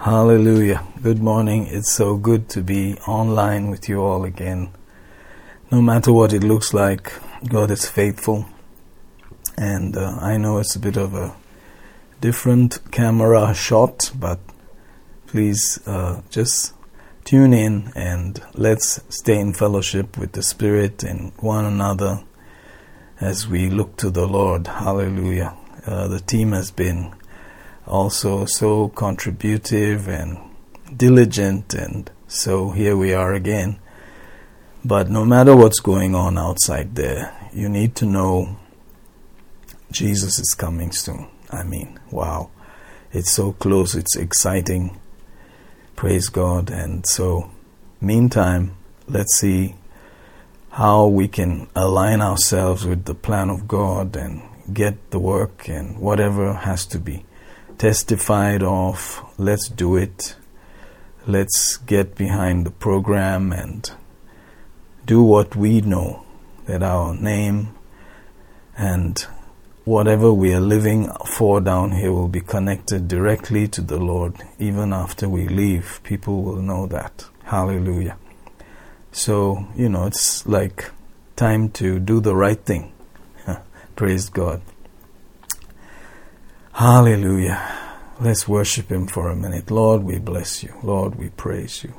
Hallelujah. Good morning. It's so good to be online with you all again. No matter what it looks like, God is faithful. And uh, I know it's a bit of a different camera shot, but please uh, just tune in and let's stay in fellowship with the Spirit and one another as we look to the Lord. Hallelujah. Uh, the team has been also so contributive and diligent, and so here we are again. But no matter what's going on outside there, you need to know Jesus is coming soon. I mean, wow. It's so close, it's exciting. Praise God. And so, meantime, let's see how we can align ourselves with the plan of God and get the work and whatever has to be testified of, let's do it. Let's get behind the program and do what we know that our name and whatever we are living for down here will be connected directly to the Lord. Even after we leave, people will know that. Hallelujah. So, you know, it's like time to do the right thing. Praise God. Hallelujah. Let's worship Him for a minute. Lord, we bless you. Lord, we praise you.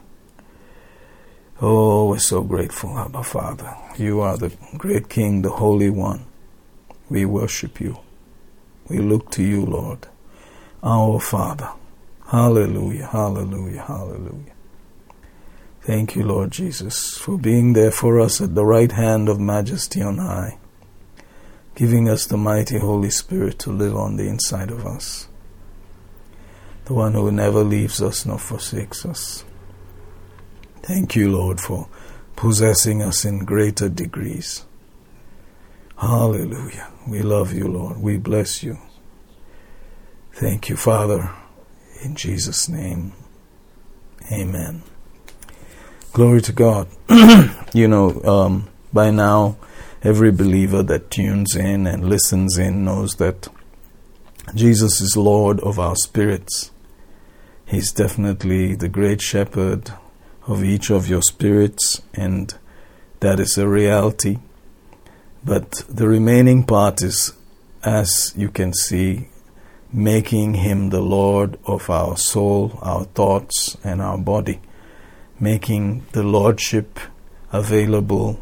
Oh, we're so grateful, Abba Father. You are the great King, the Holy One. We worship you. We look to you, Lord, our Father. Hallelujah, hallelujah, hallelujah. Thank you, Lord Jesus, for being there for us at the right hand of majesty on high giving us the mighty Holy Spirit to live on the inside of us. The one who never leaves us nor forsakes us. Thank you, Lord, for possessing us in greater degrees. Hallelujah. We love you, Lord. We bless you. Thank you, Father. In Jesus' name, amen. Glory to God. you know, um, by now, every believer that tunes in and listens in knows that Jesus is Lord of our spirits. He's definitely the great shepherd of each of your spirits, and that is a reality. But the remaining part is, as you can see, making him the Lord of our soul, our thoughts, and our body, making the Lordship available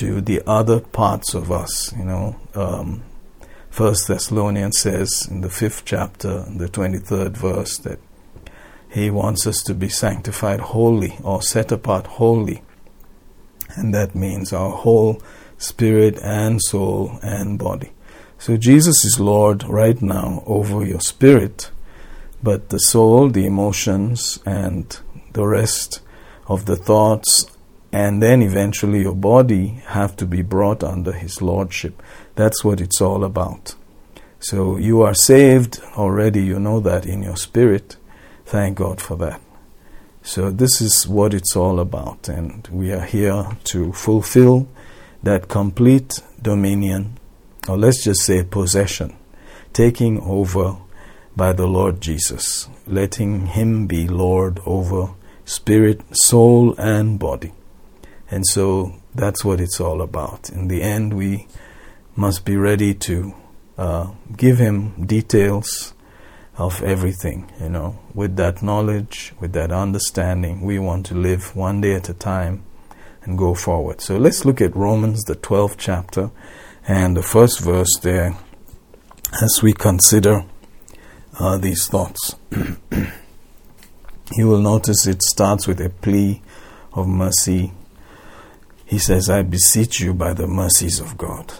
to the other parts of us. You know, um, First Thessalonians says in the fifth chapter, the twenty-third verse, that he wants us to be sanctified wholly or set apart wholly, and that means our whole spirit and soul and body. So Jesus is Lord right now over your spirit, but the soul, the emotions, and the rest of the thoughts and then eventually your body have to be brought under his lordship. That's what it's all about. So you are saved already. You know that in your spirit. Thank god for that. So this is what it's all about. And we are here to fulfill that complete dominion or let's just say possession taking over by the lord jesus letting him be lord over spirit soul and body and so that's what it's all about. In the end, we must be ready to uh, give Him details of everything, you know. With that knowledge, with that understanding, we want to live one day at a time and go forward. So let's look at Romans, the 12th chapter, and the first verse there as we consider uh, these thoughts. you will notice it starts with a plea of mercy he says, I beseech you by the mercies of God.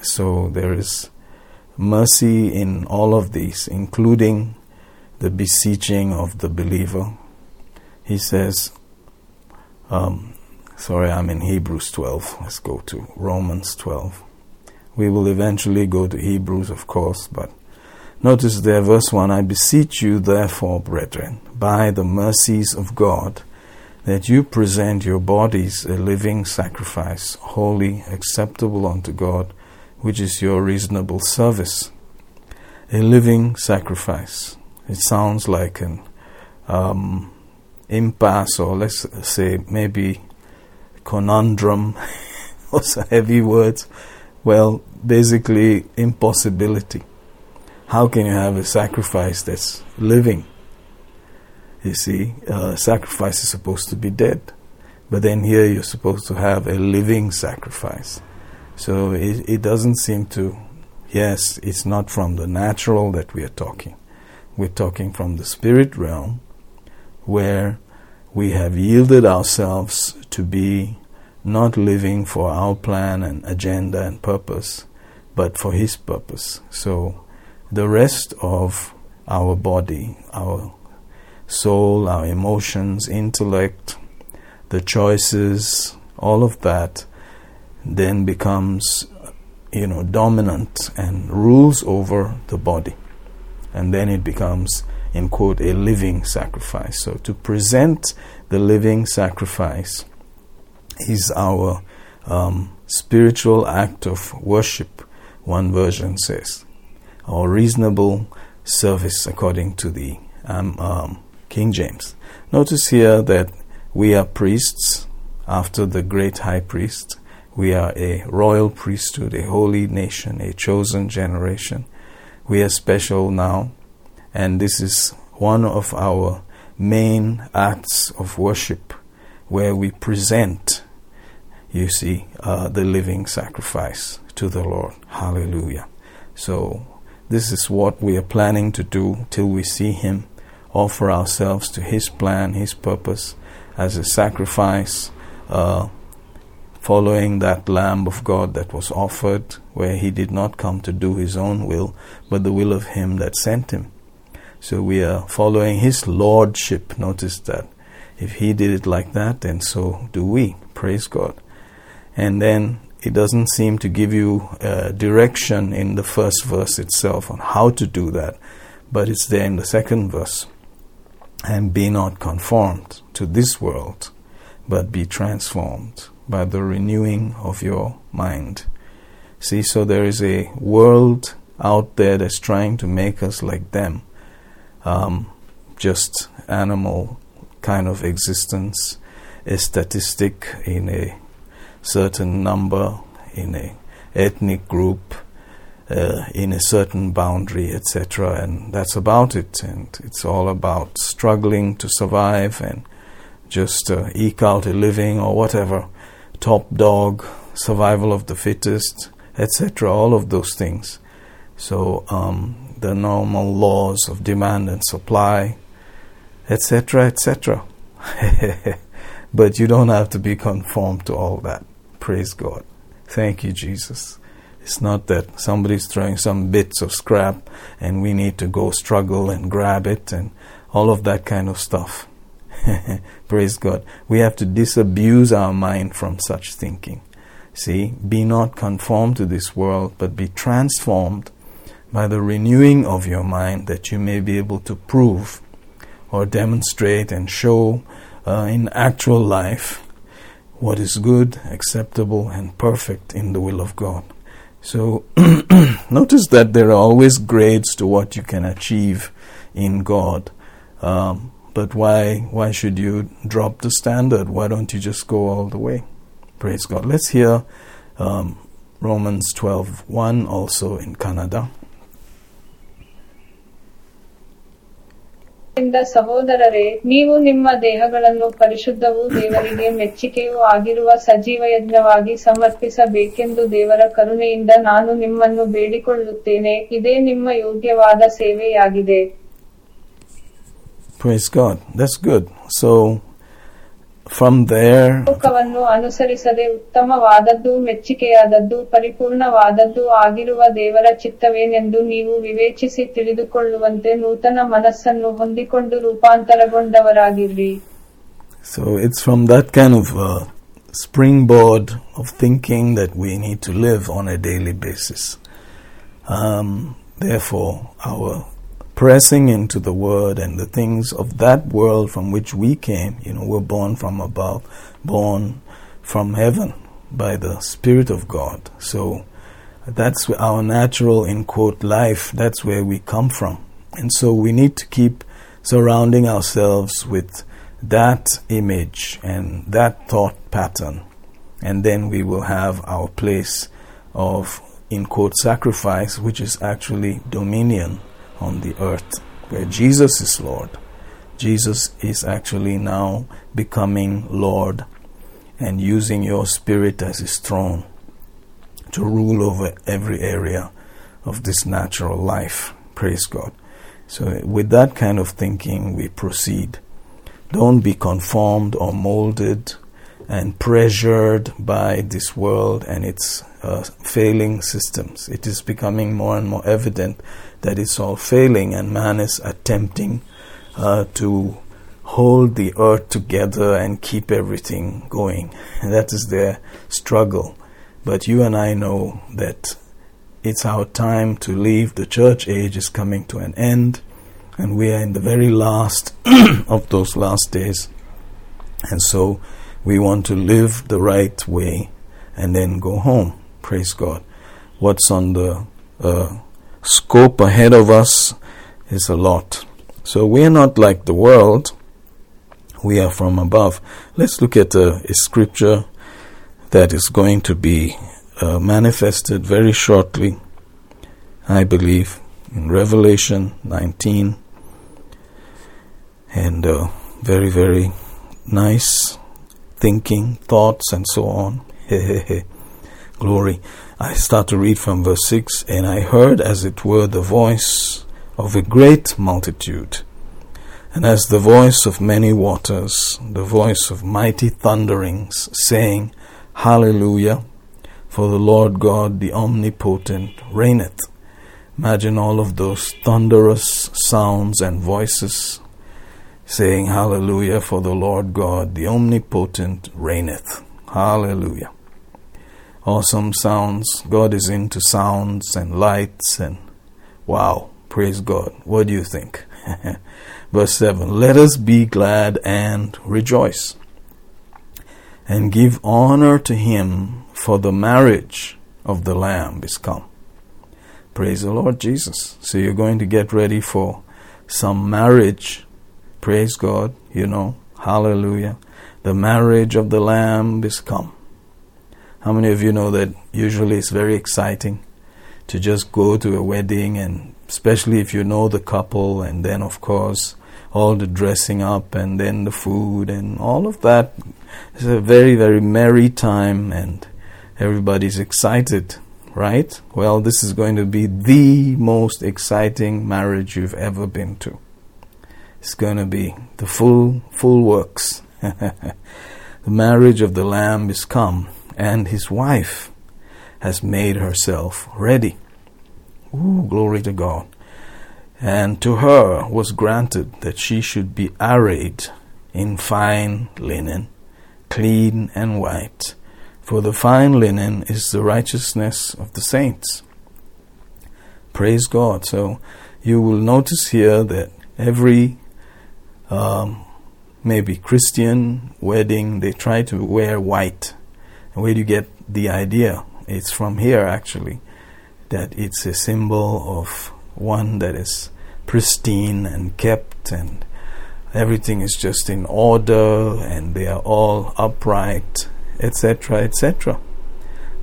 So there is mercy in all of these, including the beseeching of the believer. He says, um, sorry, I'm in Hebrews 12. Let's go to Romans 12. We will eventually go to Hebrews, of course, but notice there, verse 1 I beseech you, therefore, brethren, by the mercies of God, that you present your bodies a living sacrifice, holy, acceptable unto God, which is your reasonable service. A living sacrifice. It sounds like an um, impasse, or let's say maybe conundrum, also heavy words. Well, basically, impossibility. How can you have a sacrifice that's living? You see, uh, sacrifice is supposed to be dead. But then here you're supposed to have a living sacrifice. So it, it doesn't seem to, yes, it's not from the natural that we are talking. We're talking from the spirit realm where we have yielded ourselves to be not living for our plan and agenda and purpose, but for His purpose. So the rest of our body, our soul, our emotions, intellect, the choices, all of that then becomes, you know, dominant and rules over the body. And then it becomes, in quote, a living sacrifice. So to present the living sacrifice is our um, spiritual act of worship, one version says, or reasonable service according to the um, um, King James. Notice here that we are priests after the great high priest. We are a royal priesthood, a holy nation, a chosen generation. We are special now, and this is one of our main acts of worship where we present, you see, uh, the living sacrifice to the Lord. Hallelujah. So, this is what we are planning to do till we see Him, offer ourselves to His plan, His purpose as a sacrifice, uh, following that Lamb of God that was offered, where He did not come to do His own will, but the will of Him that sent Him. So we are following His Lordship. Notice that. If He did it like that, then so do we. Praise God. And then it doesn't seem to give you uh, direction in the first verse itself on how to do that, but it's there in the second verse. And be not conformed to this world, but be transformed by the renewing of your mind. See, so there is a world out there that's trying to make us like them. Um, just animal kind of existence, a statistic in a certain number, in a ethnic group, uh, in a certain boundary, etc. And that's about it. And it's all about struggling to survive and just uh, eke out a living or whatever. Top dog, survival of the fittest, etc. All of those things. So um, the normal laws of demand and supply, etc., etc. but you don't have to be conformed to all that. Praise God. Thank you, Jesus. It's not that somebody's throwing some bits of scrap and we need to go struggle and grab it and all of that kind of stuff. Praise God. We have to disabuse our mind from such thinking. See, be not conformed to this world, but be transformed by the renewing of your mind that you may be able to prove or demonstrate and show uh, in actual life what is good, acceptable, and perfect in the will of God. So notice that there are always grades to what you can achieve in God. Um, but why why should you drop the standard? Why don't you just go all the way? Praise God. Let's hear um, Romans 12:1 also in Kannada. ಆದ್ದರಿಂದ ಸಹೋದರರೇ, ನೀವು ನಿಮ್ಮ ದೇಹಗಳನ್ನು ಪರಿಶುದ್ಧವೂ ದೇವರಿಗೆ ಮೆಚ್ಚಿಕೆಯೂ ಆಗಿರುವ ಸಜೀವ ಯಜ್ಞವಾಗಿ ಸಮರ್ಪಿಸಬೇಕೆಂದು ದೇವರ ಕರುಣೆಯಿಂದ ನಾನು ನಿಮ್ಮನ್ನು ಬೇಡಿಕೊಳ್ಳುತ್ತೇನೆ ಇದೇ ನಿಮ್ಮ ಯೋಗ್ಯವಾದ ಸೇವೆಯಾಗಿದೆ Praise God. That's good. So from there ಲೋಕವನ್ನು ಅನುಸರಿಸದೆ ಉತ್ತಮವಾದದ್ದು ಮೆಚ್ಚಿಕೆಯಾದದ್ದು ಪರಿಪೂರ್ಣವಾದದ್ದು ಆಗಿರುವ ದೇವರ ಚಿತ್ತವೇನೆಂದು ನೀವು ವಿವೇಚಿಸಿ ತಿಳಿದುಕೊಳ್ಳುವಂತೆ ನೂತನ ಮನಸ್ಸನ್ನು ಹೊಂದಿಕೊಂಡು ರೂಪಾಂತರಗೊಂಡವರಾಗಿರ್ರಿ So it's from that kind of uh, springboard of thinking that we need to live on a daily basis. Um, therefore, our pressing into the Word and the things of that world from which we came, you know, we're born from above, born from heaven by the Spirit of God. So that's our natural, in quote, life. That's where we come from. And so we need to keep surrounding ourselves with that image and that thought pattern. And then we will have our place of, in quote, sacrifice, which is actually dominion on the earth, where Jesus is Lord. Jesus is actually now becoming Lord and using your spirit as his throne to rule over every area of this natural life. Praise God. So, with that kind of thinking, we proceed. Don't be conformed or molded and pressured by this world and its uh, failing systems. It is becoming more and more evident that it's all failing, and man is attempting uh, to hold the earth together and keep everything going. And that is their struggle. But you and I know that it's our time to leave. The church age is coming to an end, and we are in the very last of those last days. And so we want to live the right way and then go home. Praise God. What's on the uh, scope ahead of us is a lot. So we are not like the world, we are from above. Let's look at a, a scripture that is going to be uh, manifested very shortly, I believe, in Revelation 19. And uh, very, very nice thinking, thoughts, and so on. Glory. I start to read from verse 6 And I heard, as it were, the voice of a great multitude, and as the voice of many waters, the voice of mighty thunderings, saying, Hallelujah, for the Lord God, the omnipotent, reigneth. Imagine all of those thunderous sounds and voices saying, Hallelujah, for the Lord God, the omnipotent, reigneth. Hallelujah awesome sounds. God is into sounds and lights and wow, praise God. What do you think? Verse 7 Let us be glad and rejoice and give honor to him for the marriage of the Lamb is come. Praise the Lord Jesus. So you're going to get ready for some marriage. Praise God, you know. Hallelujah. The marriage of the Lamb is come. How many of you know that usually it's very exciting to just go to a wedding and especially if you know the couple and then of course all the dressing up and then the food and all of that. It's a very, very merry time and everybody's excited, right? Well, this is going to be the most exciting marriage you've ever been to. It's going to be the full, full works. the marriage of the Lamb is come and his wife has made herself ready. Ooh, glory to God. And to her was granted that she should be arrayed in fine linen, clean and white, for the fine linen is the righteousness of the saints. Praise God. So you will notice here that every um, maybe Christian wedding, they try to wear white where do you get the idea? It's from here actually, that it's a symbol of one that is pristine and kept and everything is just in order and they are all upright, etc., etc.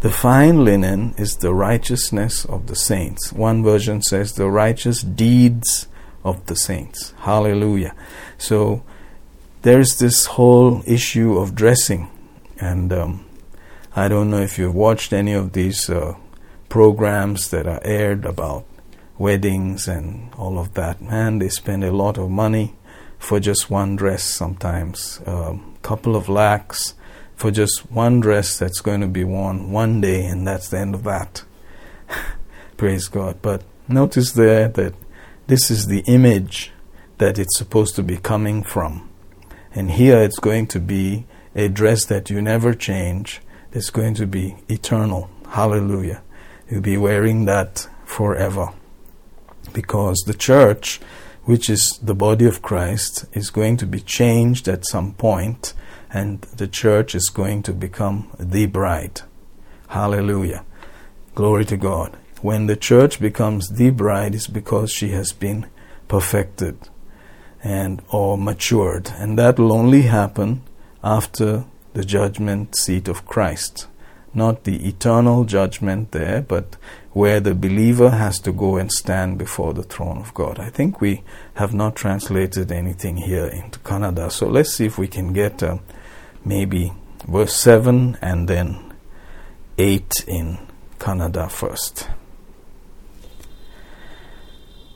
The fine linen is the righteousness of the saints. One version says the righteous deeds of the saints. Hallelujah. So there's this whole issue of dressing, and um, I don't know if you've watched any of these uh, programs that are aired about weddings and all of that. Man, they spend a lot of money for just one dress sometimes, a um, couple of lakhs for just one dress that's going to be worn one day, and that's the end of that. Praise God. But notice there that this is the image that it's supposed to be coming from. And here it's going to be a dress that you never change, is going to be eternal. Hallelujah. You'll be wearing that forever. Because the church, which is the body of Christ, is going to be changed at some point, and the church is going to become the bride. Hallelujah. Glory to God. When the church becomes the bride, it's because she has been perfected. and or matured and that will only happen after the judgment seat of Christ. Not the eternal judgment there but where the believer has to go and stand before the throne of God. I think we have not translated anything here into Kannada, so let's see if we can get uh, maybe verse 7 and then 8 in Kannada first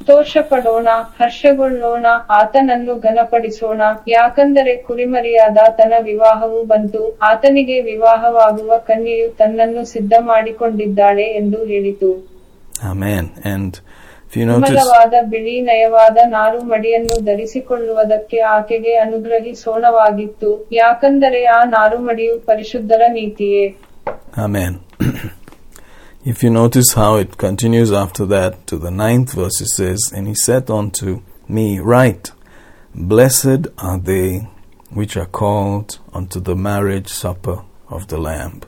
ಸಂತೋಷಪಡೋಣ ಹರ್ಷಗೊಳ್ಳೋಣ ಆತನನ್ನು ಘನಪಡಿಸೋಣ. ಯಾಕಂದರೆ ಕುರಿಮರಿಯಾದಾತನ ವಿವಾಹವು ಬಂತು. ಆತನಿಗೆ ವಿವಾಹವಾಗುವ ಕನ್ಯೆಯು ತನ್ನನ್ನು ಸಿದ್ಧ ಮಾಡಿಕೊಂಡಿದ್ದಾಳೆ ಎಂದು ಹೇಳಿತು. ವಿಮಲವಾದ ಬಿಳಿ ನಯವಾದ ನಾರು ಮಡಿಯನ್ನು ಧರಿಸಿಕೊಳ್ಳುವುದಕ್ಕೆ ಆಕೆಗೆ ಅನುಗ್ರಹಿಸೋಣವಾಗಿತ್ತು ಯಾಕಂದರೆ ಆ ನಾರುಮಡಿಯು ಪರಿಶುದ್ಧರ ನೀತಿಯೇ. if you notice how it continues after that to the ninth verse, it says, And he said unto me, Write, Blessed are they which are called unto the marriage supper of the Lamb.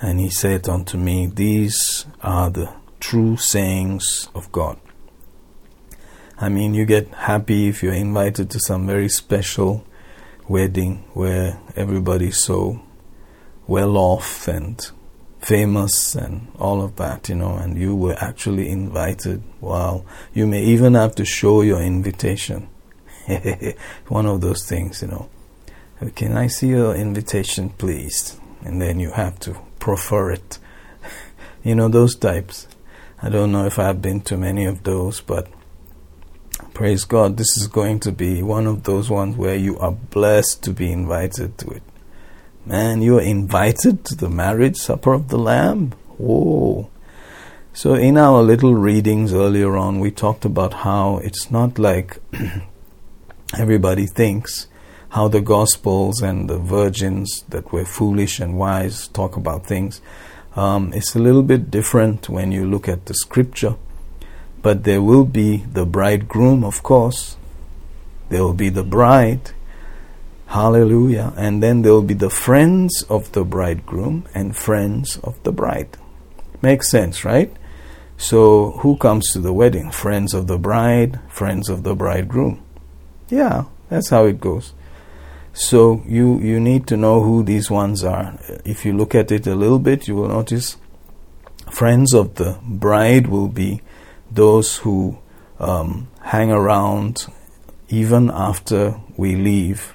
And he said unto me, These are the true sayings of God. I mean, you get happy if you're invited to some very special wedding where everybody's so well off and famous and all of that, you know, and you were actually invited. Wow. You may even have to show your invitation. One of those things, you know. Can I see your invitation, please? And then you have to prefer it. you know, those types. I don't know if I've been to many of those, but praise God, this is going to be one of those ones where you are blessed to be invited to it. Man, you are invited to the marriage supper of the Lamb. Whoa. So, in our little readings earlier on, we talked about how it's not like everybody thinks, how the Gospels and the virgins that were foolish and wise talk about things. Um, it's a little bit different when you look at the scripture, but there will be the bridegroom, of course, there will be the bride. Hallelujah. And then there will be the friends of the bridegroom and friends of the bride. Makes sense, right? So, who comes to the wedding? Friends of the bride, friends of the bridegroom. Yeah, that's how it goes. So, you, you need to know who these ones are. If you look at it a little bit, you will notice friends of the bride will be those who um, hang around even after we leave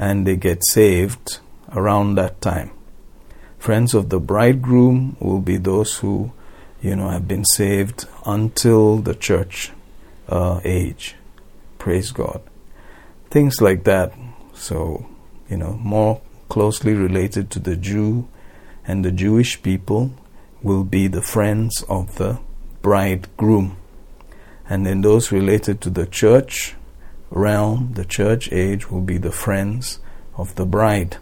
and they get saved around that time. Friends of the bridegroom will be those who, you know, have been saved until the church uh, age. Praise God. Things like that. So, you know, more closely related to the Jew and the Jewish people will be the friends of the bridegroom. And then those related to the church realm, the church age, will be the friends of the bride.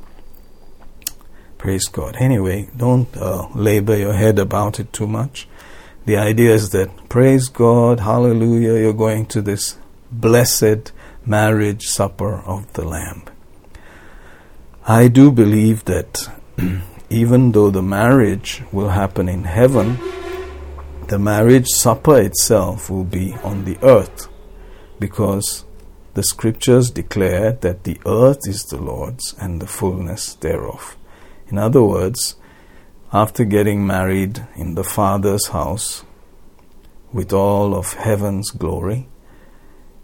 Praise God. Anyway, don't uh, labor your head about it too much. The idea is that, praise God, hallelujah, you're going to this blessed marriage supper of the Lamb. I do believe that even though the marriage will happen in heaven, the marriage supper itself will be on the earth because the scriptures declare that the earth is the Lord's and the fullness thereof. In other words, after getting married in the Father's house with all of heaven's glory,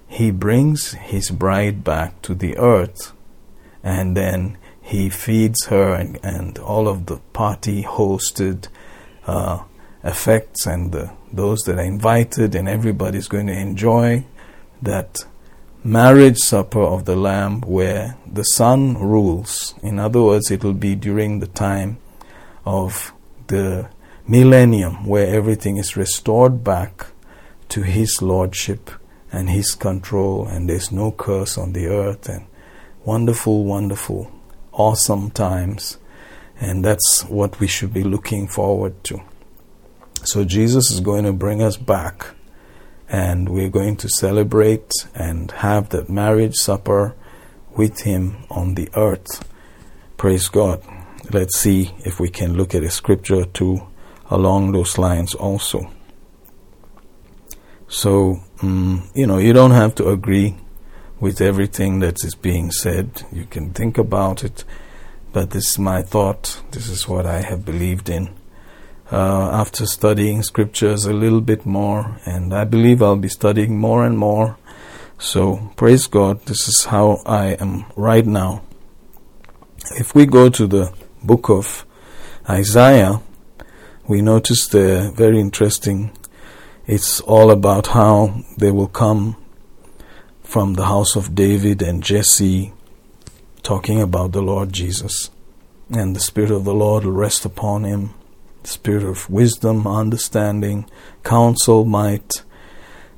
he brings his bride back to the earth and then he feeds her and, and all of the party hosted uh, effects and the, those that are invited and everybody's going to enjoy that marriage supper of the Lamb where the Son rules. In other words, it will be during the time of the millennium where everything is restored back to His Lordship and His control, and there's no curse on the earth, and wonderful, wonderful, awesome times. And that's what we should be looking forward to. So, Jesus is going to bring us back and we're going to celebrate and have that marriage supper with him on the earth. Praise God. Let's see if we can look at a scripture too along those lines also. So, um, you know, you don't have to agree with everything that is being said. You can think about it, but this is my thought. This is what I have believed in. Uh, after studying scriptures a little bit more, and I believe I'll be studying more and more. So, praise God, this is how I am right now. If we go to the book of Isaiah, we notice the very interesting. It's all about how they will come from the house of David and Jesse, talking about the Lord Jesus. And the Spirit of the Lord will rest upon him spirit of wisdom, understanding, counsel, might,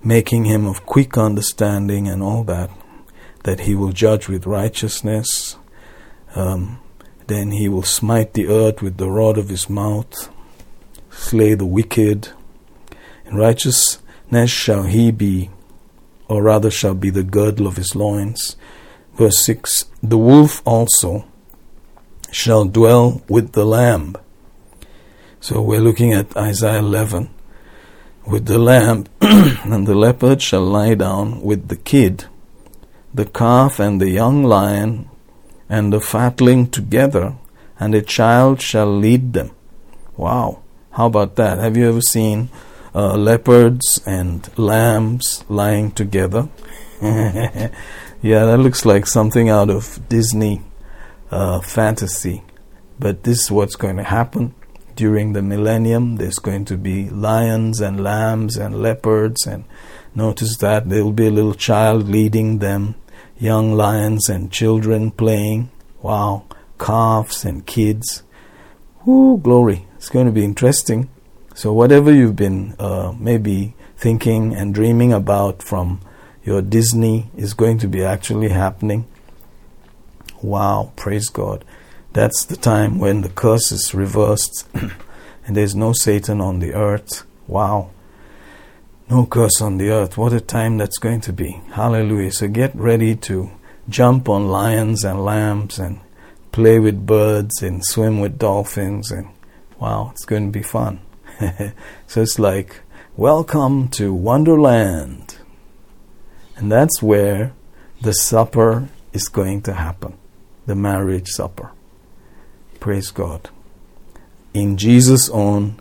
making him of quick understanding, and all that. That he will judge with righteousness. Um, then he will smite the earth with the rod of his mouth, slay the wicked. In righteousness shall he be or rather shall be the girdle of his loins. Verse 6 The wolf also shall dwell with the lamb. So we're looking at Isaiah 11. With the lamb, and the leopard shall lie down with the kid, the calf and the young lion, and the fatling together, and a child shall lead them. Wow, how about that? Have you ever seen uh, leopards and lambs lying together. yeah, that looks like something out of Disney uh, fantasy. But this is what's going to happen during the millennium. There's going to be lions and lambs and leopards, and notice that there will be a little child leading them, young lions and children playing. Wow, calves and kids. Whoo, glory. It's going to be interesting. So, whatever you've been uh, maybe thinking and dreaming about from your Disney is going to be actually happening. Wow, praise God. That's the time when the curse is reversed and there's no Satan on the earth. Wow. No curse on the earth. What a time that's going to be. Hallelujah. So get ready to jump on lions and lambs and play with birds and swim with dolphins and wow, it's going to be fun. so it's like, welcome to Wonderland. And that's where the supper is going to happen the marriage supper. Praise God. In Jesus' own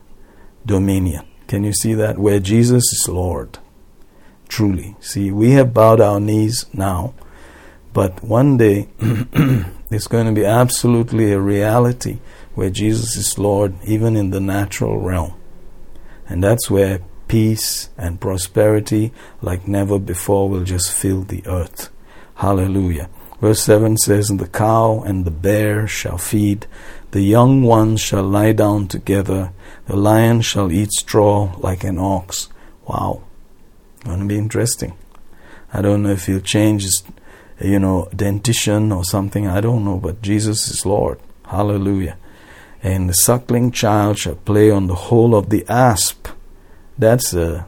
dominion. Can you see that? Where Jesus is Lord. Truly. See, we have bowed our knees now, but one day it's going to be absolutely a reality where Jesus is Lord, even in the natural realm. And that's where peace and prosperity, like never before, will just fill the earth. Hallelujah. Verse 7 says, And the cow and the bear shall feed, the young ones shall lie down together, the lion shall eat straw like an ox. Wow. Going to be interesting. I don't know if he'll change his, you know, dentition or something. I don't know, but Jesus is Lord. Hallelujah and the suckling child shall play on the hole of the asp. That's a,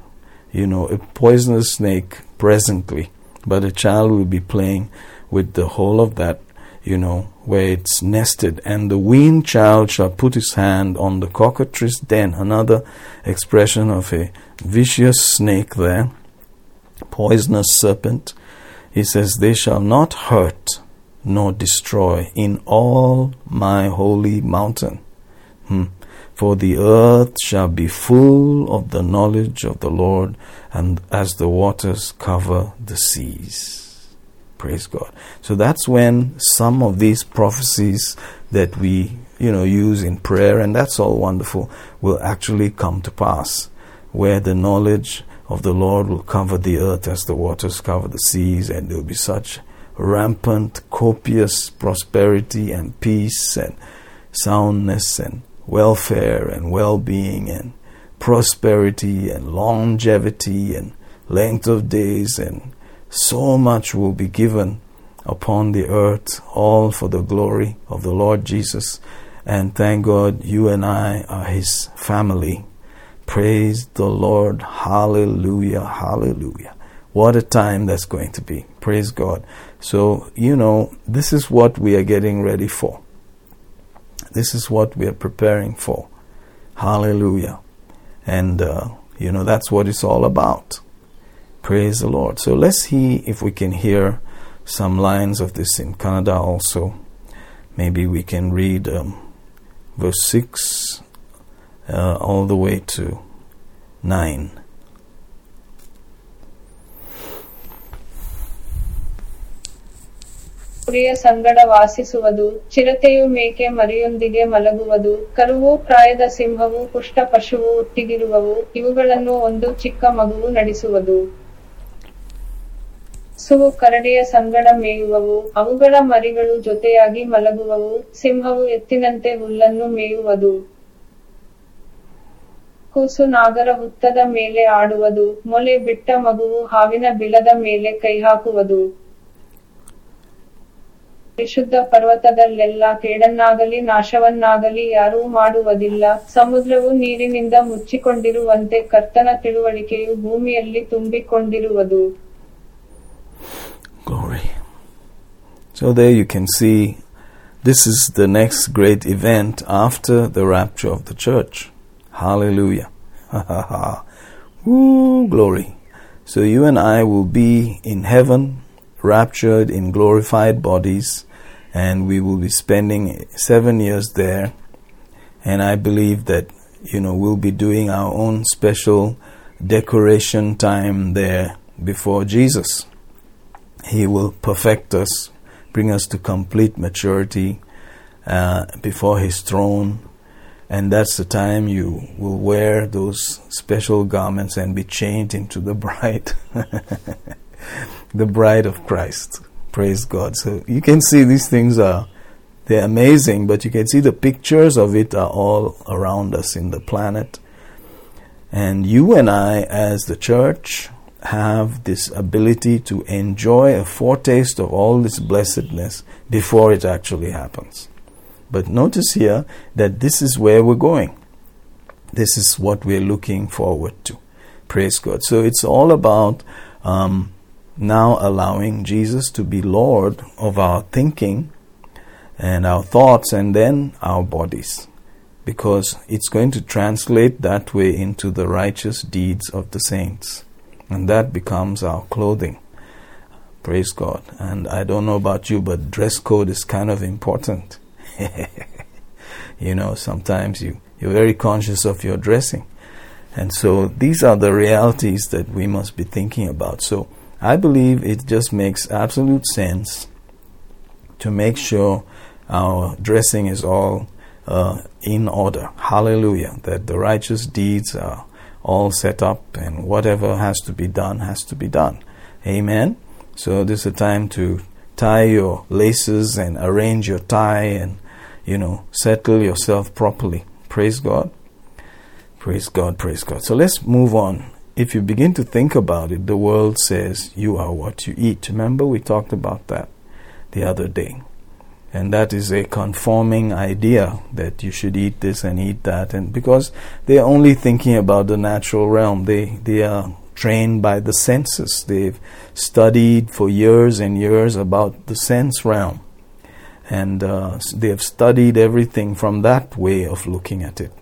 you know, a poisonous snake presently, but a child will be playing with the hole of that, you know, where it's nested. And the weaned child shall put his hand on the cockatrice den. Another expression of a vicious snake there, poisonous serpent. He says, They shall not hurt nor destroy in all my holy mountain. Hmm. For the earth shall be full of the knowledge of the Lord, and as the waters cover the seas. Praise God. So that's when some of these prophecies that we, you know, use in prayer, and that's all wonderful, will actually come to pass. Where the knowledge of the Lord will cover the earth as the waters cover the seas, and there will be such rampant, copious prosperity and peace and soundness and welfare and well being and prosperity and longevity and length of days, and so much will be given upon the earth, all for the glory of the Lord Jesus. And thank God you and I are His family. Praise the Lord. Hallelujah. Hallelujah. What a time that's going to be. Praise God. So, you know, this is what we are getting ready for. This is what we are preparing for. Hallelujah. And, uh, you know, that's what it's all about. Praise the Lord. So let's see if we can hear some lines of this in Kannada also. Maybe we can read um, verse 6 uh, all the way to 9. ಪ್ರಿಯ ಸಂಗಡ ವಾಸಿಸುವುದು ಚಿರತೆಯು ಮೇಕೆ ಮರಿಯೊಂದಿಗೆ ಮಲಗುವುದು ಕರುವು ಪ್ರಾಯದ ಸಿಂಹವು ಪುಷ್ಟ ಪಶುವು ಒಟ್ಟಿಗಿರುವವು ಇವುಗಳನ್ನು ಒಂದು ಚಿಕ್ಕ ಮಗುವು ನಡೆಸುವುದು ಸುವು ಕರಡಿಯ ಸಂಗಡ ಮೇಯುವವು, ಅವುಗಳ ಮರಿಗಳು ಜೊತೆಯಾಗಿ ಮಲಗುವವು, ಸಿಂಹವು ಎತ್ತಿನಂತೆ ಹುಲ್ಲನ್ನು ಮೇಯುವುದು. ಕೂಸು ನಾಗರ ಹುತ್ತದ ಮೇಲೆ ಆಡುವುದು, ಮೊಲೆ ಬಿಟ್ಟ ಮಗುವು ಹಾವಿನ ಬಿಲದ ಮೇಲೆ ಕೈಹಾಕುವುದು ವಿಶುದ್ಧ ಪರ್ವತದಲ್ಲೆಲ್ಲ ಕೇಡನ್ನಾಗಲಿ ನಾಶವನ್ನಾಗಲಿ ಯಾರೂ ಮಾಡುವುದಿಲ್ಲ. ಸಮುದ್ರವು ನೀರಿನಿಂದ ಮುಚ್ಚಿಕೊಂಡಿರುವಂತೆ ಕರ್ತನ ತಿಳುವಳಿಕೆಯು ಭೂಮಿಯಲ್ಲಿ ತುಂಬಿಕೊಂಡಿರುವುದು. So there you can see this is the next great event after the rapture of the church. Hallelujah. Woo, glory. So you and I will be in heaven, raptured in glorified bodies, and we will be spending seven years there. And I believe that, you know, we'll be doing our own special decoration time there before Jesus. He will perfect us, bring us to complete maturity uh, before His throne. And that's the time you will wear those special garments and be changed into the bride, the bride of Christ. Praise God. So you can see these things are they're amazing, but you can see the pictures of it are all around us in the planet. And you and I, as the church, have this ability to enjoy a foretaste of all this blessedness before it actually happens. But notice here that this is where we're going. This is what we're looking forward to. Praise God. So it's all about um, now allowing Jesus to be Lord of our thinking and our thoughts and then our bodies. Because it's going to translate that way into the righteous deeds of the saints. And that becomes our clothing. Praise God. And I don't know about you, but dress code is kind of important. you know, sometimes you, you're very conscious of your dressing. And so these are the realities that we must be thinking about. So I believe it just makes absolute sense to make sure our dressing is all uh, in order. Hallelujah. That the righteous deeds are all set up and whatever has to be done has to be done. Amen. So this is a time to tie your laces and arrange your tie and you know settle yourself properly. Praise God. Praise God, praise God. So let's move on. If you begin to think about it, the world says you are what you eat. Remember we talked about that the other day. And that is a conforming idea that you should eat this and eat that and because they're only thinking about the natural realm. They they are trained by the senses. They've studied for years and years about the sense realm. And uh, they have studied everything from that way of looking at it.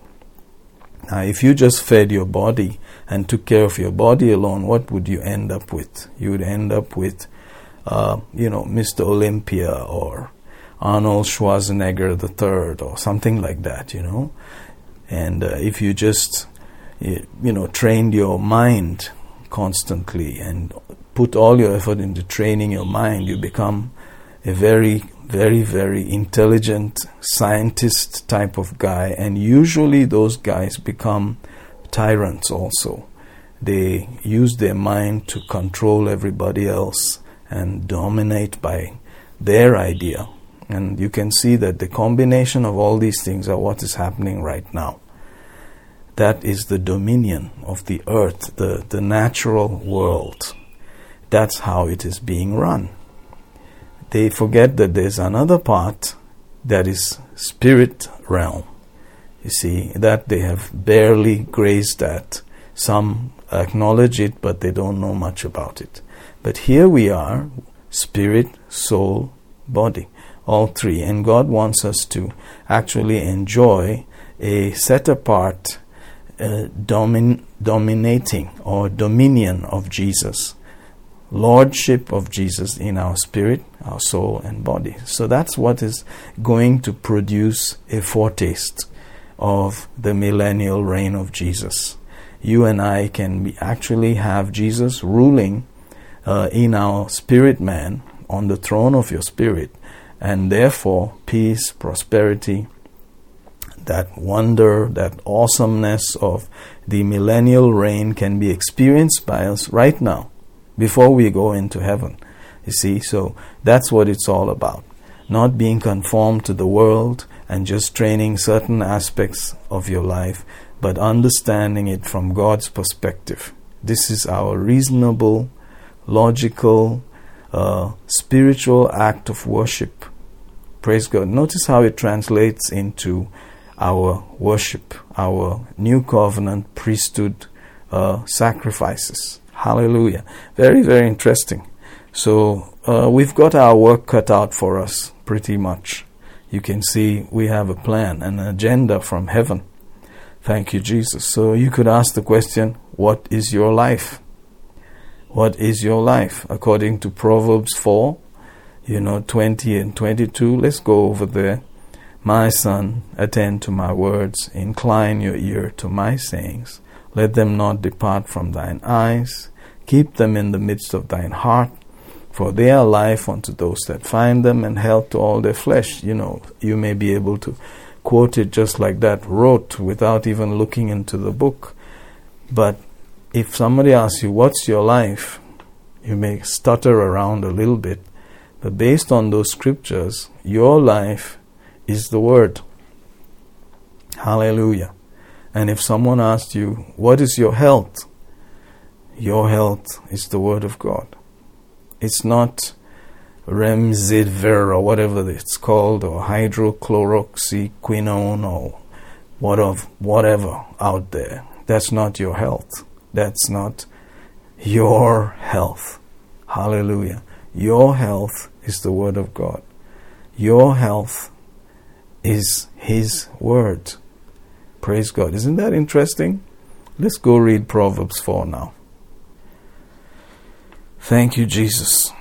Now, if you just fed your body and took care of your body alone, what would you end up with? You would end up with, uh, you know, Mr. Olympia or Arnold Schwarzenegger III or something like that, you know. And uh, if you just, you know, trained your mind constantly and put all your effort into training your mind, you become a very, very, very intelligent scientist type of guy. And usually those guys become tyrants also. They use their mind to control everybody else and dominate by their idea. And you can see that the combination of all these things are what is happening right now. That is the dominion of the earth, the, the natural world. That's how it is being run. They forget that there's another part that is spirit realm. You see, that they have barely grazed at. Some acknowledge it, but they don't know much about it. But here we are spirit, soul, body all three. And God wants us to actually enjoy a set apart uh, domin- dominating or dominion of Jesus. lordship of Jesus in our spirit, our soul, and body. So that's what is going to produce a foretaste of the millennial reign of Jesus. You and I can actually have Jesus ruling uh, in our spirit man on the throne of your spirit, and therefore peace, prosperity, that wonder, that awesomeness of the millennial reign can be experienced by us right now before we go into heaven. You see, so that's what it's all about. Not being conformed to the world and just training certain aspects of your life, but understanding it from God's perspective. This is our reasonable, logical, spiritual act of worship. Praise God. Notice how it translates into our worship, our new covenant priesthood uh, sacrifices. Hallelujah. Very, very interesting. So uh, we've got our work cut out for us, pretty much. You can see we have a plan, an agenda from heaven. Thank you, Jesus. So you could ask the question, What is your life? What is your life? According to Proverbs 4, you know, 20 and 22. Let's go over there. My son, attend to my words, incline your ear to my sayings. Let them not depart from thine eyes. Keep them in the midst of thine heart, for they are life unto those that find them and health to all their flesh. You know, you may be able to quote it just like that, rote, without even looking into the book. But if somebody asks you, What's your life? you may stutter around a little bit. But based on those scriptures, your life is the Word. Hallelujah. And if someone asks you, What is your health? Your health is the Word of God. It's not Remdesivir or whatever it's called, or hydrochloroxyquinone or what of whatever out there. That's not your health. That's not your health. Hallelujah. Your health is the Word of God. Your health is His Word. Praise God. Isn't that interesting? Let's go read Proverbs 4 now. Thank you, Jesus.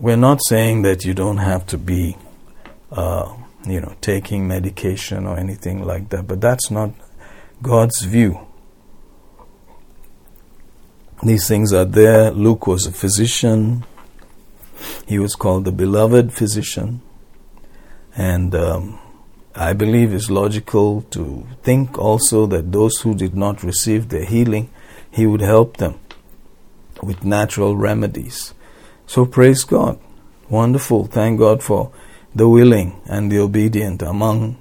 We're not saying that you don't have to be, uh, you know, taking medication or anything like that, but that's not God's view. These things are there. Luke was a physician. He was called the beloved physician. And um, I believe it's logical to think also that those who did not receive their healing, he would help them with natural remedies. So praise God. Wonderful. Thank God for the willing and the obedient among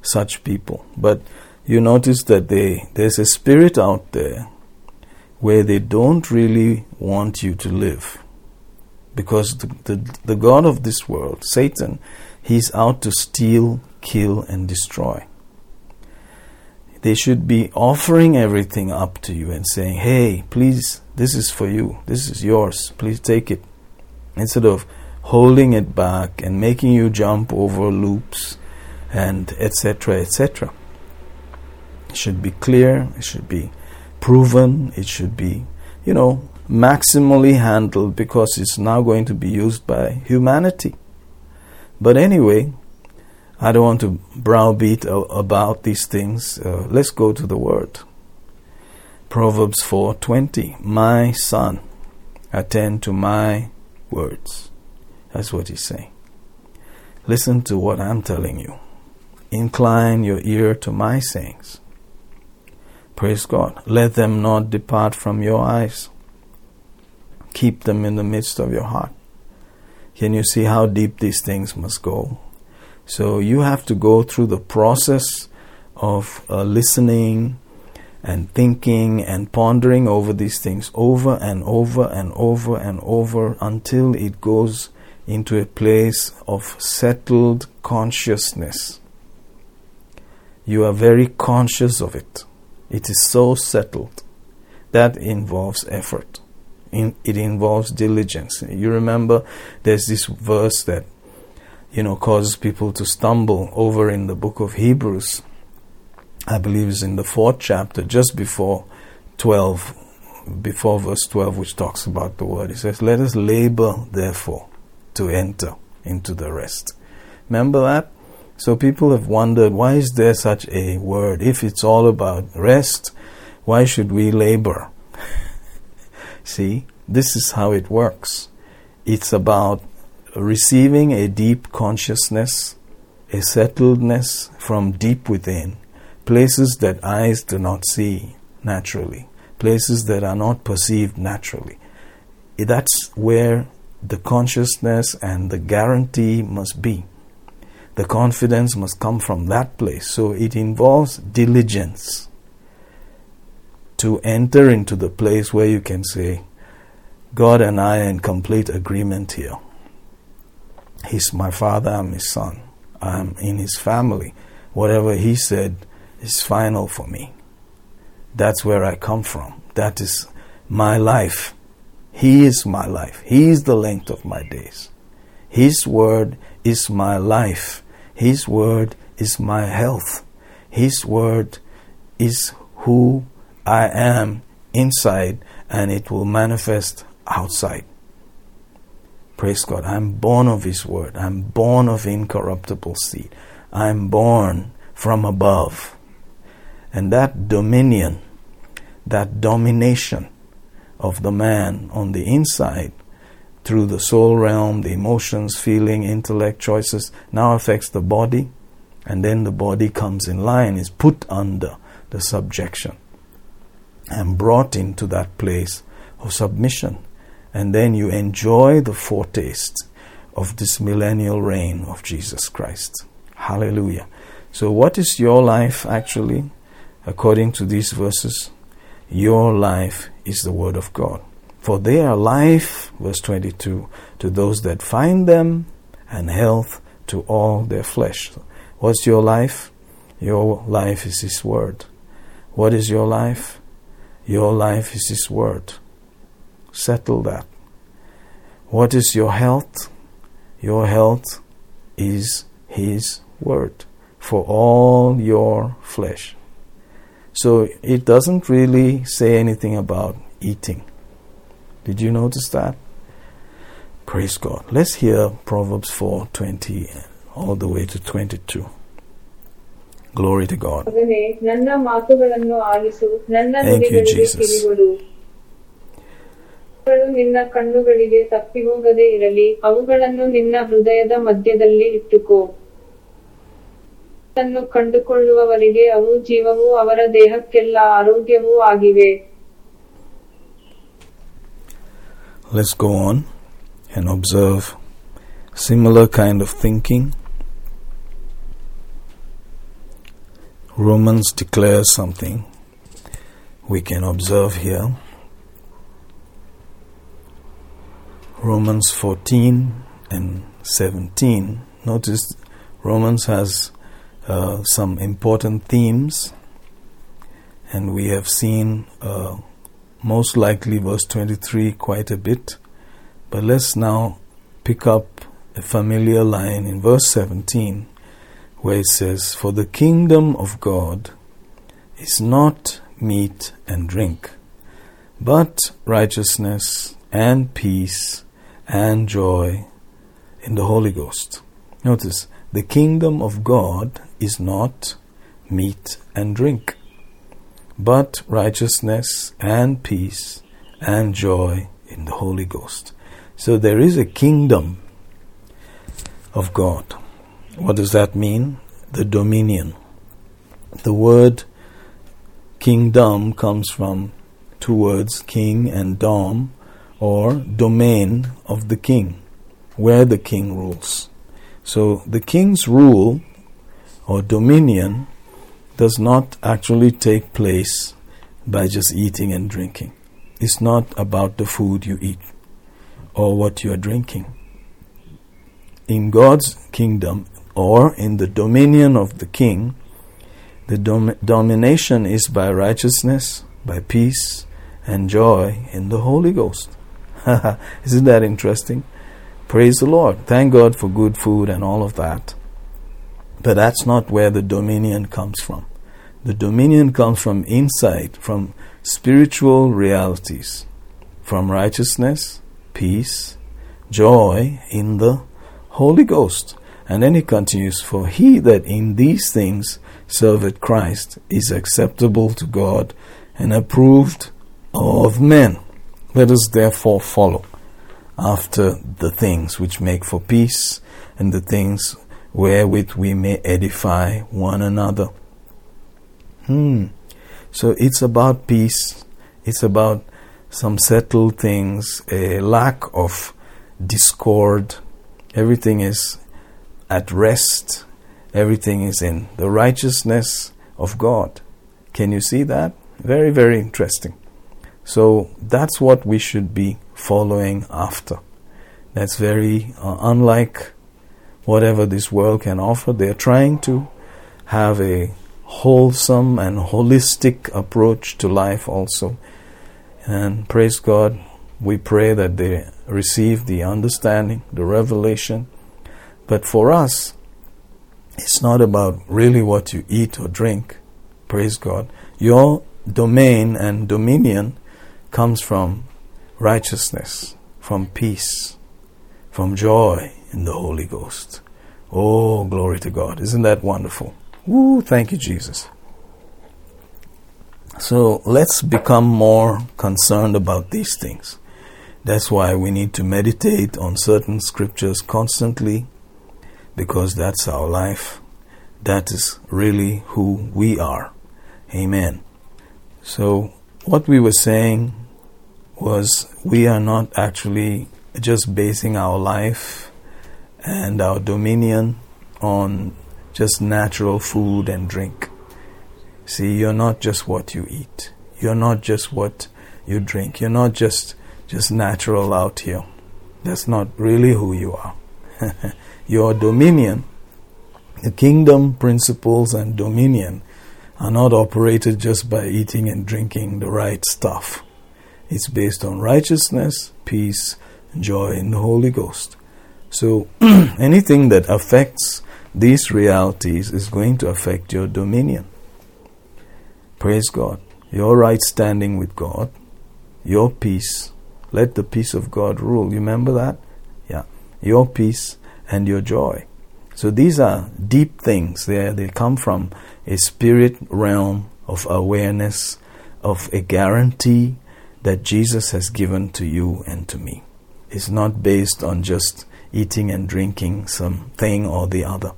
such people. But you notice that they, there's a spirit out there where they don't really want you to live. Because the, the, the God of this world, Satan, he's out to steal, kill, and destroy. They should be offering everything up to you and saying, Hey, please, this is for you. This is yours. Please take it. Instead of holding it back and making you jump over loops and etc. etc. It should be clear, it should be proven, it should be, you know, maximally handled because it's now going to be used by humanity. But anyway, I don't want to browbeat about these things. Uh, let's go to the word. Proverbs 4:20 My son attend to my words. That's what he's saying. Listen to what I'm telling you. Incline your ear to my sayings. Praise God. Let them not depart from your eyes. Keep them in the midst of your heart. Can you see how deep these things must go? So you have to go through the process of uh, listening and thinking and pondering over these things over and over and over and over until it goes into a place of settled consciousness. You are very conscious of it. It is so settled. That involves effort. In, it involves diligence. You remember there's this verse that you know causes people to stumble over in the book of Hebrews. I believe is in the fourth chapter, just before 12, before verse 12, which talks about the word. He says, Let us labor, therefore, to enter into the rest. Remember that? So people have wondered, why is there such a word? If it's all about rest, why should we labor? See, this is how it works. It's about receiving a deep consciousness, a settledness from deep within, places that eyes do not see naturally, places that are not perceived naturally. That's where the consciousness and the guarantee must be. The confidence must come from that place. So it involves diligence to enter into the place where you can say, God and I are in complete agreement here. He's my father, I'm his son. I'm in his family. Whatever he said is final for me. That's where I come from. That is my life. He is my life. He is the length of my days. His word is my life. His word is my health. His word is who I am inside and it will manifest outside. Praise God. I'm born of His Word. I'm born of incorruptible seed. I'm born from above. And that dominion, that domination of the man on the inside through the soul realm, the emotions, feeling, intellect, choices, now affects the body. And then the body comes in line, is put under the subjection and brought into that place of submission and then you enjoy the foretaste of this millennial reign of Jesus Christ. Hallelujah. So, what is your life actually? According to these verses, your life is the Word of God. For they are life, verse 22, to those that find them, and health to all their flesh. What's your life? Your life is His Word. What is your life? Your life is His Word. Settle that. What is your health? Your health is His Word for all your flesh. So it doesn't really say anything about eating. Did you notice that? Praise God. Let's hear Proverbs 4:20 all the way to 22. Glory to God. ನನ್ನ ಮಾತುಗಳನ್ನು ಆಲಿಸು ನನ್ನ Thank you, Jesus. ನಿನ್ನ ಕಣ್ಣುಗಳಿಗೆ ತಪ್ಪಿಹೋಗದೆ ಇರಲಿ ಅವುಗಳನ್ನು ನಿನ್ನ ಹೃದಯದ ಮಧ್ಯದಲ್ಲಿ ಇಟ್ಟುಕೋ ಅದನ್ನು ಕಂಡುಕೊಳ್ಳುವವರಿಗೆ ಅವು ಜೀವವೂ ಅವರ ದೇಹಕ್ಕೆಲ್ಲ ಆರೋಗ್ಯವೂ ಆಗಿವೆ Let's go on and observe similar kind of thinking. Romans declares something we can observe here. Romans 14 and 17. Notice Romans has uh, some important themes, and we have seen uh, most likely verse 23 quite a bit. But let's now pick up a familiar line in verse 17 where it says, For the kingdom of God is not meat and drink, but righteousness and peace and joy in the Holy Ghost. Notice, the kingdom of God is not meat and drink, but righteousness and peace and joy in the Holy Ghost. So there is a kingdom of God. What does that mean? The dominion. The word kingdom comes from two words, king and dom, or domain of the king, where the king rules. So the king's rule or dominion does not actually take place by just eating and drinking. It's not about the food you eat or what you are drinking. In God's kingdom or in the dominion of the king, the dom- domination is by righteousness, by peace, and joy in the Holy Ghost. Isn't that interesting? Praise the Lord. Thank God for good food and all of that. But that's not where the dominion comes from. The dominion comes from insight, from spiritual realities from righteousness, peace, joy in the Holy Ghost. And then he continues, For he that in these things serveth Christ is acceptable to God and approved of men. Let us therefore follow after the things which make for peace and the things wherewith we may edify one another. Hmm. So it's about peace. It's about some settled things, a lack of discord. Everything is at rest. Everything is in the righteousness of God. Can you see that? Very, very interesting. So that's what we should be following after. That's very uh, unlike whatever this world can offer. They're trying to have a wholesome and holistic approach to life also. And praise God, we pray that they receive the understanding, the revelation. But for us, it's not about really what you eat or drink. Praise God. Your domain and dominion comes from righteousness, from peace, from joy in the Holy Ghost. Oh, glory to God. Isn't that wonderful? Woo, thank you, Jesus. So let's become more concerned about these things. That's why we need to meditate on certain scriptures constantly because that's our life. That is really who we are. Amen. So what we were saying was we are not actually just basing our life and our dominion on just natural food and drink. See, you're not just what you eat. You're not just what you drink. You're not just just natural out here. That's not really who you are. Your dominion, the kingdom principles and dominion are not operated just by eating and drinking the right stuff. It's based on righteousness, peace, joy in the Holy Ghost. So anything that affects these realities is going to affect your dominion. Praise God. Your right standing with God, your peace. Let the peace of God rule. You remember that? Yeah. Your peace and your joy. So these are deep things. They, they come from a spirit realm of awareness, of a guarantee that Jesus has given to you and to me. It's not based on just eating and drinking something or the other.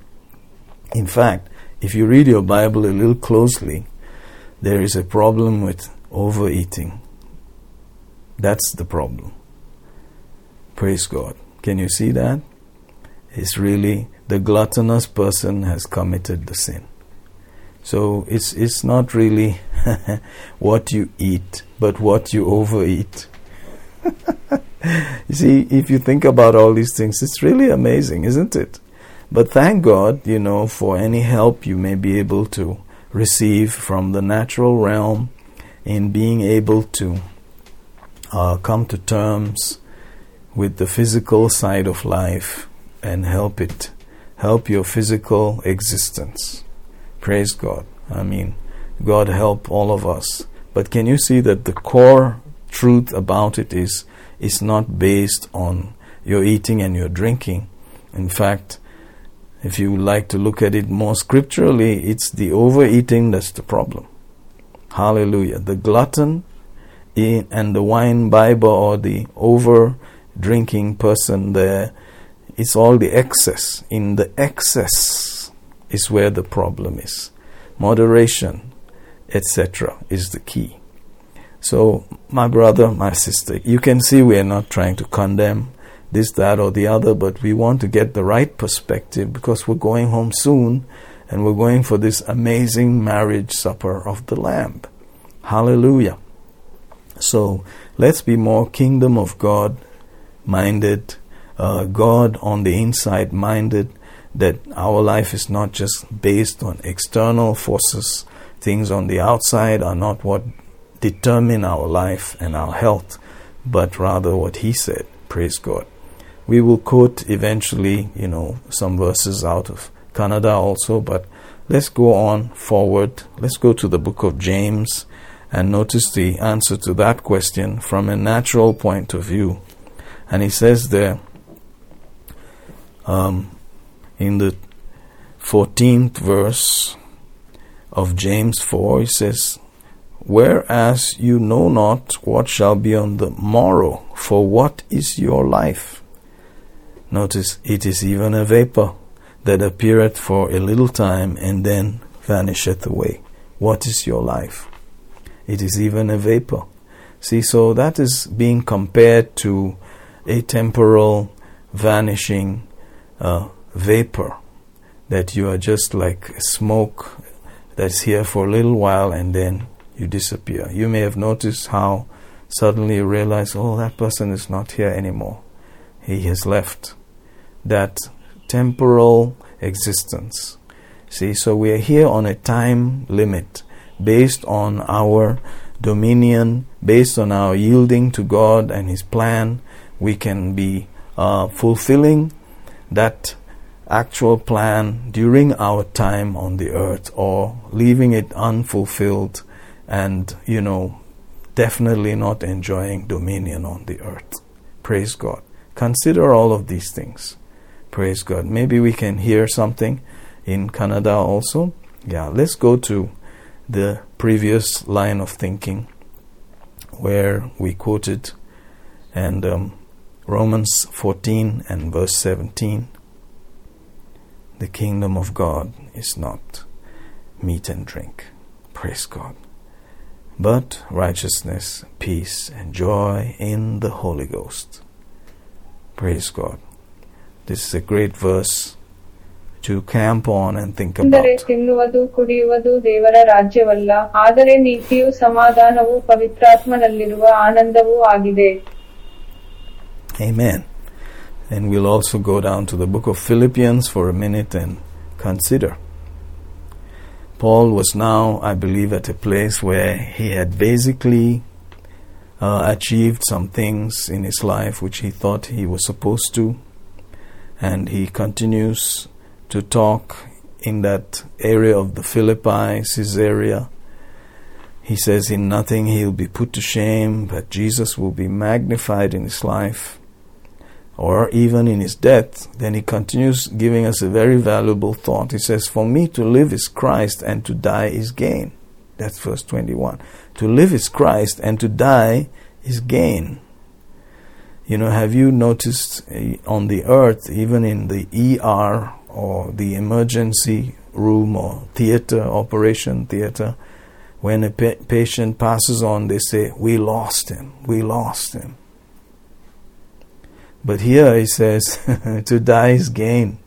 In fact, if you read your Bible a little closely, there is a problem with overeating. That's the problem. Praise God. Can you see that? It's really the gluttonous person has committed the sin. So it's it's not really what you eat, but what you overeat. you see, if you think about all these things, it's really amazing, isn't it? But thank God, you know, for any help you may be able to receive from the natural realm in being able to uh, come to terms with the physical side of life and help it, help your physical existence. Praise God. I mean, God help all of us. But can you see that the core truth about it is is not based on your eating and your drinking. In fact, if you like to look at it more scripturally, it's the overeating that's the problem. Hallelujah. The glutton and the wine bibber or the over drinking person there, it's all the excess. In the excess is where the problem is. Moderation, etc., is the key. So, my brother, my sister, you can see we are not trying to condemn this, that, or the other, but we want to get the right perspective because we're going home soon and we're going for this amazing marriage supper of the Lamb. Hallelujah. So, let's be more kingdom of God minded, uh, God on the inside minded, that our life is not just based on external forces. Things on the outside are not what determine our life and our health, but rather what He said. Praise God. We will quote eventually, you know, some verses out of Kannada also, but let's go on forward. Let's go to the book of James and notice the answer to that question from a natural point of view. And he says there um, in the 14th verse of James 4, he says, Whereas you know not what shall be on the morrow, for what is your life? Notice it is even a vapor that appeareth for a little time and then vanisheth away. What is your life? It is even a vapor. See, so that is being compared to a temporal, vanishing uh, vapor that you are just like smoke that's here for a little while and then you disappear. You may have noticed how suddenly you realize, oh, that person is not here anymore. He has left. That temporal existence. See, so we are here on a time limit based on our dominion, based on our yielding to God and His plan. We can be uh, fulfilling that actual plan during our time on the earth or leaving it unfulfilled and, you know, definitely not enjoying dominion on the earth. Praise God. Consider all of these things. Praise God. Maybe we can hear something in Kannada also. Yeah, let's go to the previous line of thinking where we quoted and um, Romans 14 and verse 17 the kingdom of God is not meat and drink. Praise God But righteousness, peace, and joy in the Holy Ghost. Praise God. This is a great verse to camp on and think ಅಂದರೆ about. ತಿನ್ನುವುದು ಕುಡಿಯುವುದು ದೇವರ ರಾಜ್ಯವಲ್ಲ ಆದರೆ ನೀತಿಯು ಸಮಾಧಾನವು ಪವಿತ್ರಾತ್ಮನಲ್ಲಿರುವ ಆನಂದವೂ ಆಗಿದೆ Amen. And we'll also go down to the book of Philippians for a minute and consider. Paul was now, I believe, at a place where he had basically uh, achieved some things in his life which he thought he was supposed to. And he continues to talk in that area of the Philippi, Caesarea. He says, In nothing he'll be put to shame, but Jesus will be magnified in his life or even in his death, then he continues giving us a very valuable thought. He says, For me to live is Christ and to die is gain. That's verse 21. To live is Christ and to die is gain. You know, have you noticed uh, on the earth, even in the ER or the emergency room or theater, operation theater, when a pa- patient passes on, they say, We lost him, we lost him. But here he says, to die is gain.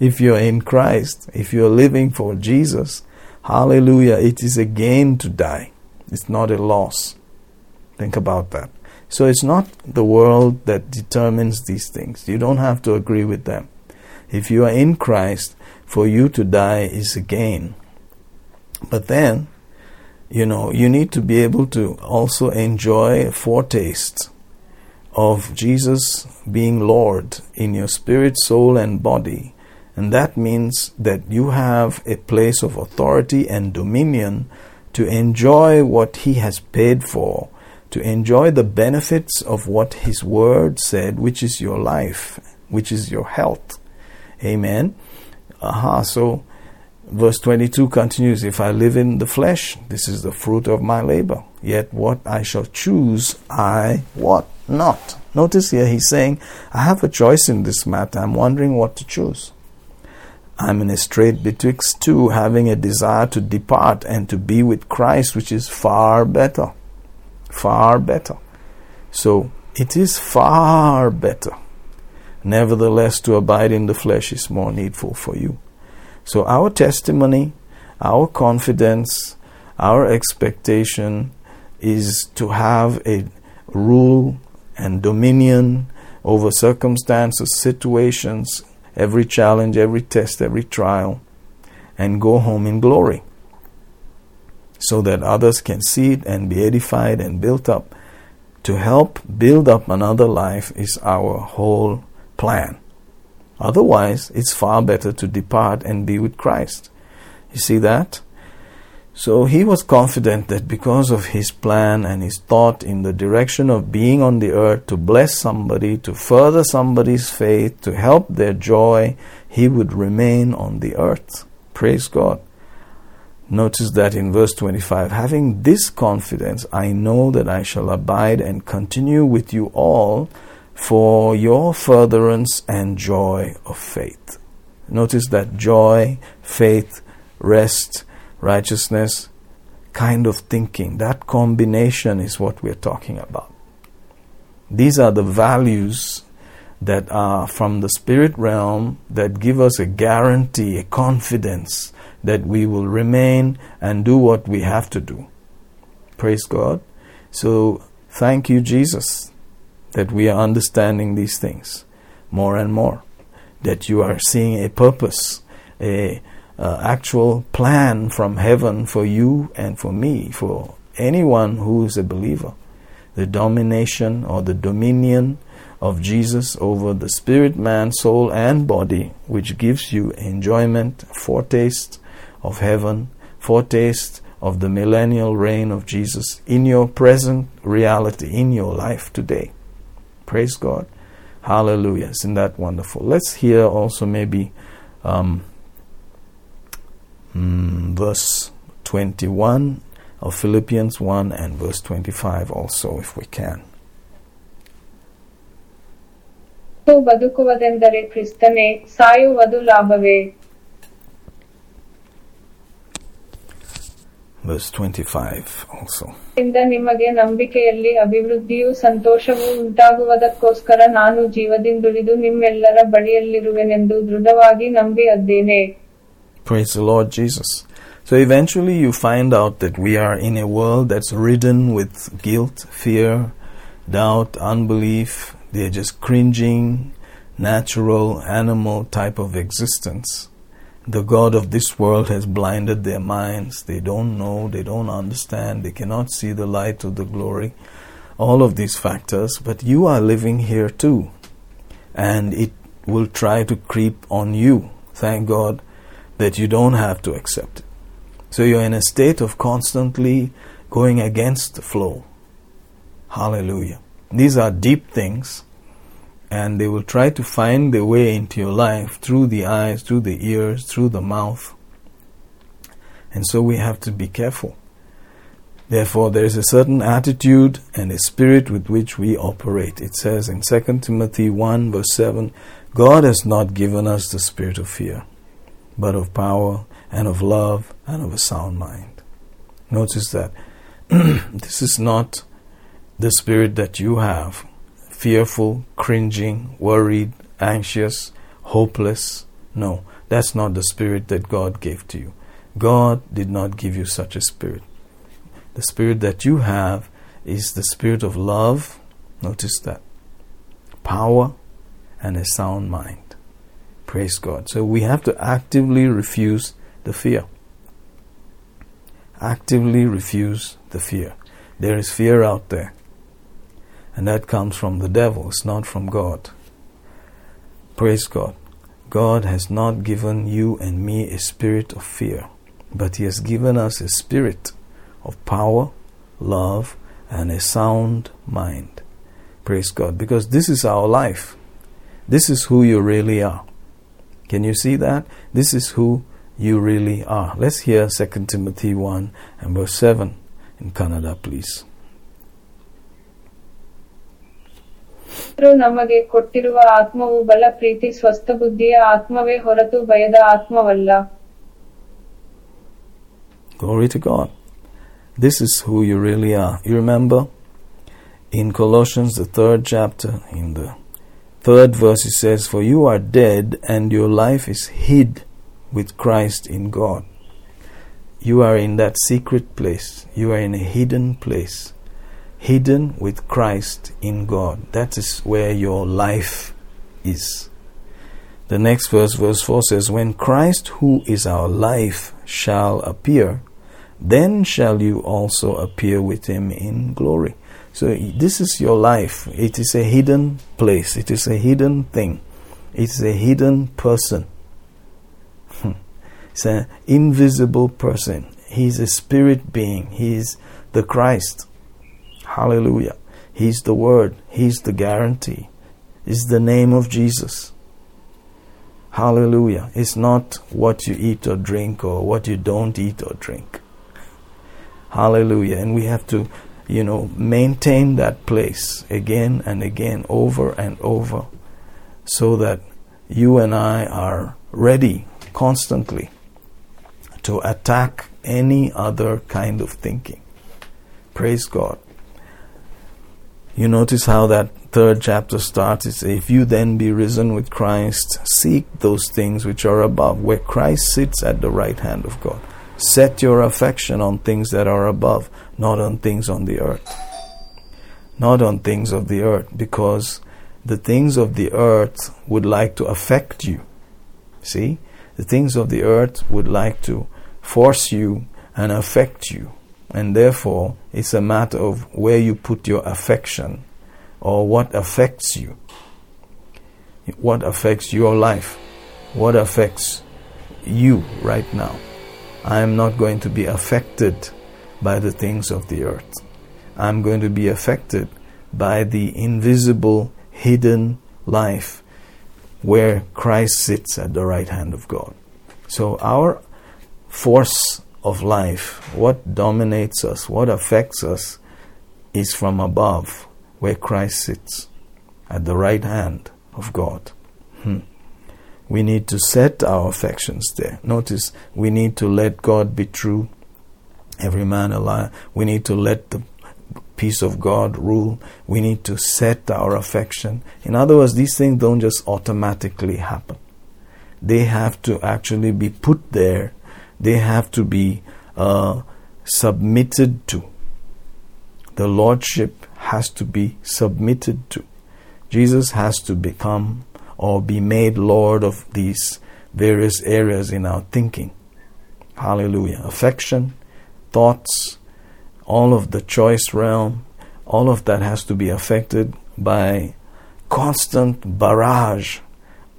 If you're in Christ, if you're living for Jesus, hallelujah, it is a gain to die. It's not a loss. Think about that. So it's not the world that determines these things. You don't have to agree with them. If you are in Christ, for you to die is a gain. But then, you know, you need to be able to also enjoy a foretaste of Jesus being Lord in your spirit, soul, and body. And that means that you have a place of authority and dominion to enjoy what He has paid for, to enjoy the benefits of what His Word said, which is your life, which is your health. Amen. Aha, so verse 22 continues If I live in the flesh, this is the fruit of my labor. Yet what I shall choose, I what? Not. Notice here he's saying, I have a choice in this matter. I'm wondering what to choose. I'm in a strait betwixt two, having a desire to depart and to be with Christ, which is far better. Far better. So it is far better. Nevertheless, to abide in the flesh is more needful for you. So our testimony, our confidence, our expectation is to have a rule and dominion over circumstances, situations, every challenge, every test, every trial, and go home in glory so that others can see it and be edified and built up. To help build up another life is our whole plan. Otherwise, it's far better to depart and be with Christ. You see that? So he was confident that because of his plan and his thought in the direction of being on the earth to bless somebody, to further somebody's faith, to help their joy, he would remain on the earth. Praise God. Notice that in verse 25, having this confidence, I know that I shall abide and continue with you all for your furtherance and joy of faith. Notice that joy, faith, rest, righteousness kind of thinking. That combination is what we're talking about. These are the values that are from the spirit realm that give us a guarantee, a confidence that we will remain and do what we have to do. Praise God. So, thank you, Jesus, that we are understanding these things more and more. That you are seeing a purpose, a uh, actual plan from heaven for you and for me, for anyone who is a believer. The domination or the dominion of Jesus over the spirit, man, soul, and body, which gives you enjoyment, foretaste of heaven, foretaste of the millennial reign of Jesus in your present reality, in your life today. Praise God. Hallelujah. Isn't that wonderful? Let's hear also maybe um, mm, verse 21 of Philippians 1 and verse 25 also, if we can. ಬದುಕುವುದೆಂದರೆ ಕ್ರಿಸ್ತನೇ ಸಾಯುವುದು ಲಾಭವೇ Verse 25 also. ಇಂದ ನಿಮಗೆ ನಂಬಿಕೆಯಲ್ಲಿ ಅಭಿವೃದ್ಧಿಯೂ ಸಂತೋಷವೂ ಉಂಟಾಗುವುದಕ್ಕೋಸ್ಕರ ನಾನು ಜೀವದಿಂದುಳಿದು ನಿಮ್ಮೆಲ್ಲರ ಬಳಿಯಲ್ಲಿರುವೆನೆಂದು ದೃಢವಾಗಿ ನಂಬಿ ಅದ್ದೇನೆ Praise the Lord Jesus. So eventually you find out that we are in a world that's ridden with guilt, fear, doubt, unbelief. They're just cringing, natural, animal type of existence. The God of this world has blinded their minds. They don't know, they don't understand, they cannot see the light of the glory. All of these factors, but you are living here too. And it will try to creep on you. Thank God that you don't have to accept it. So you're in a state of constantly going against the flow. Hallelujah. These are deep things, and they will try to find their way into your life through the eyes, through the ears, through the mouth. And so we have to be careful. Therefore, there is a certain attitude and a spirit with which we operate. It says in 2 Timothy 1, verse 7 God has not given us the spirit of fear, but of power and of love and of a sound mind. Notice that this is not the spirit that you have fearful, cringing, worried, anxious, hopeless. No, that's not the spirit that God gave to you. God did not give you such a spirit. The spirit that you have is the spirit of love. Notice that. Power and a sound mind. Praise God. So we have to actively refuse the fear. Actively refuse the fear. There is fear out there. And that comes from the devil, it's not from God. Praise God. God has not given you and me a spirit of fear, but He has given us a spirit of power, love, and a sound mind. Praise God. Because this is our life. This is who you really are. Can you see that? This is who you really are. Let's hear 2 Timothy 1 and verse 7 in Kannada, please. ದೇವರು ನಮಗೆ ಕೊಟ್ಟಿರುವ ಆತ್ಮವು ಬಲ ಪ್ರೀತಿ ಸ್ವಸ್ಥ ಬುದ್ಧಿಯ ಆತ್ಮವೇ ಹೊರತು ಭಯದ ಆತ್ಮವಲ್ಲ Glory to God. This is who you really are. You remember in Colossians, the third chapter, in the third verse, it says, For you are dead, and your life is hid with Christ in God. You are in that secret place. You are in a hidden place. Hidden with Christ in God. That is where your life is. The next verse, verse 4 says, When Christ, who is our life, shall appear, then shall you also appear with him in glory. So, this is your life. It is a hidden place, it is a hidden thing, it's a hidden person. It's an invisible person, He's a spirit being. He's the Christ. Hallelujah. He's the Word. He's the guarantee. Is the name of Jesus. Hallelujah. It's not what you eat or drink or what you don't eat or drink. Hallelujah. And we have to, you know, maintain that place again and again, over and over, so that you and I are ready constantly to attack any other kind of thinking. Praise God. You notice how that third chapter starts. It says, If you then be risen with Christ, seek those things which are above, where Christ sits at the right hand of God. Set your affection on things that are above, not on things on the earth. Not on things of the earth, because the things of the earth would like to affect you. See? The things of the earth would like to force you and affect you. And therefore, it's a matter of where you put your affection or what affects you. What affects your life? What affects you right now? I am not going to be affected by the things of the earth. I'm going to be affected by the invisible, hidden life where Christ sits at the right hand of God. So, our force of life, what dominates us, what affects us, is from above, where Christ sits at the right hand of God. Hmm. We need to set our affections there. Notice, we need to let God be true, every man a liar. We need to let the peace of God rule. We need to set our affection. In other words, these things don't just automatically happen. They have to actually be put there they have to be uh, submitted to. The Lordship has to be submitted to. Jesus has to become or be made Lord of these various areas in our thinking. Hallelujah. Affection, thoughts, all of the choice realm, all of that has to be affected by constant barrage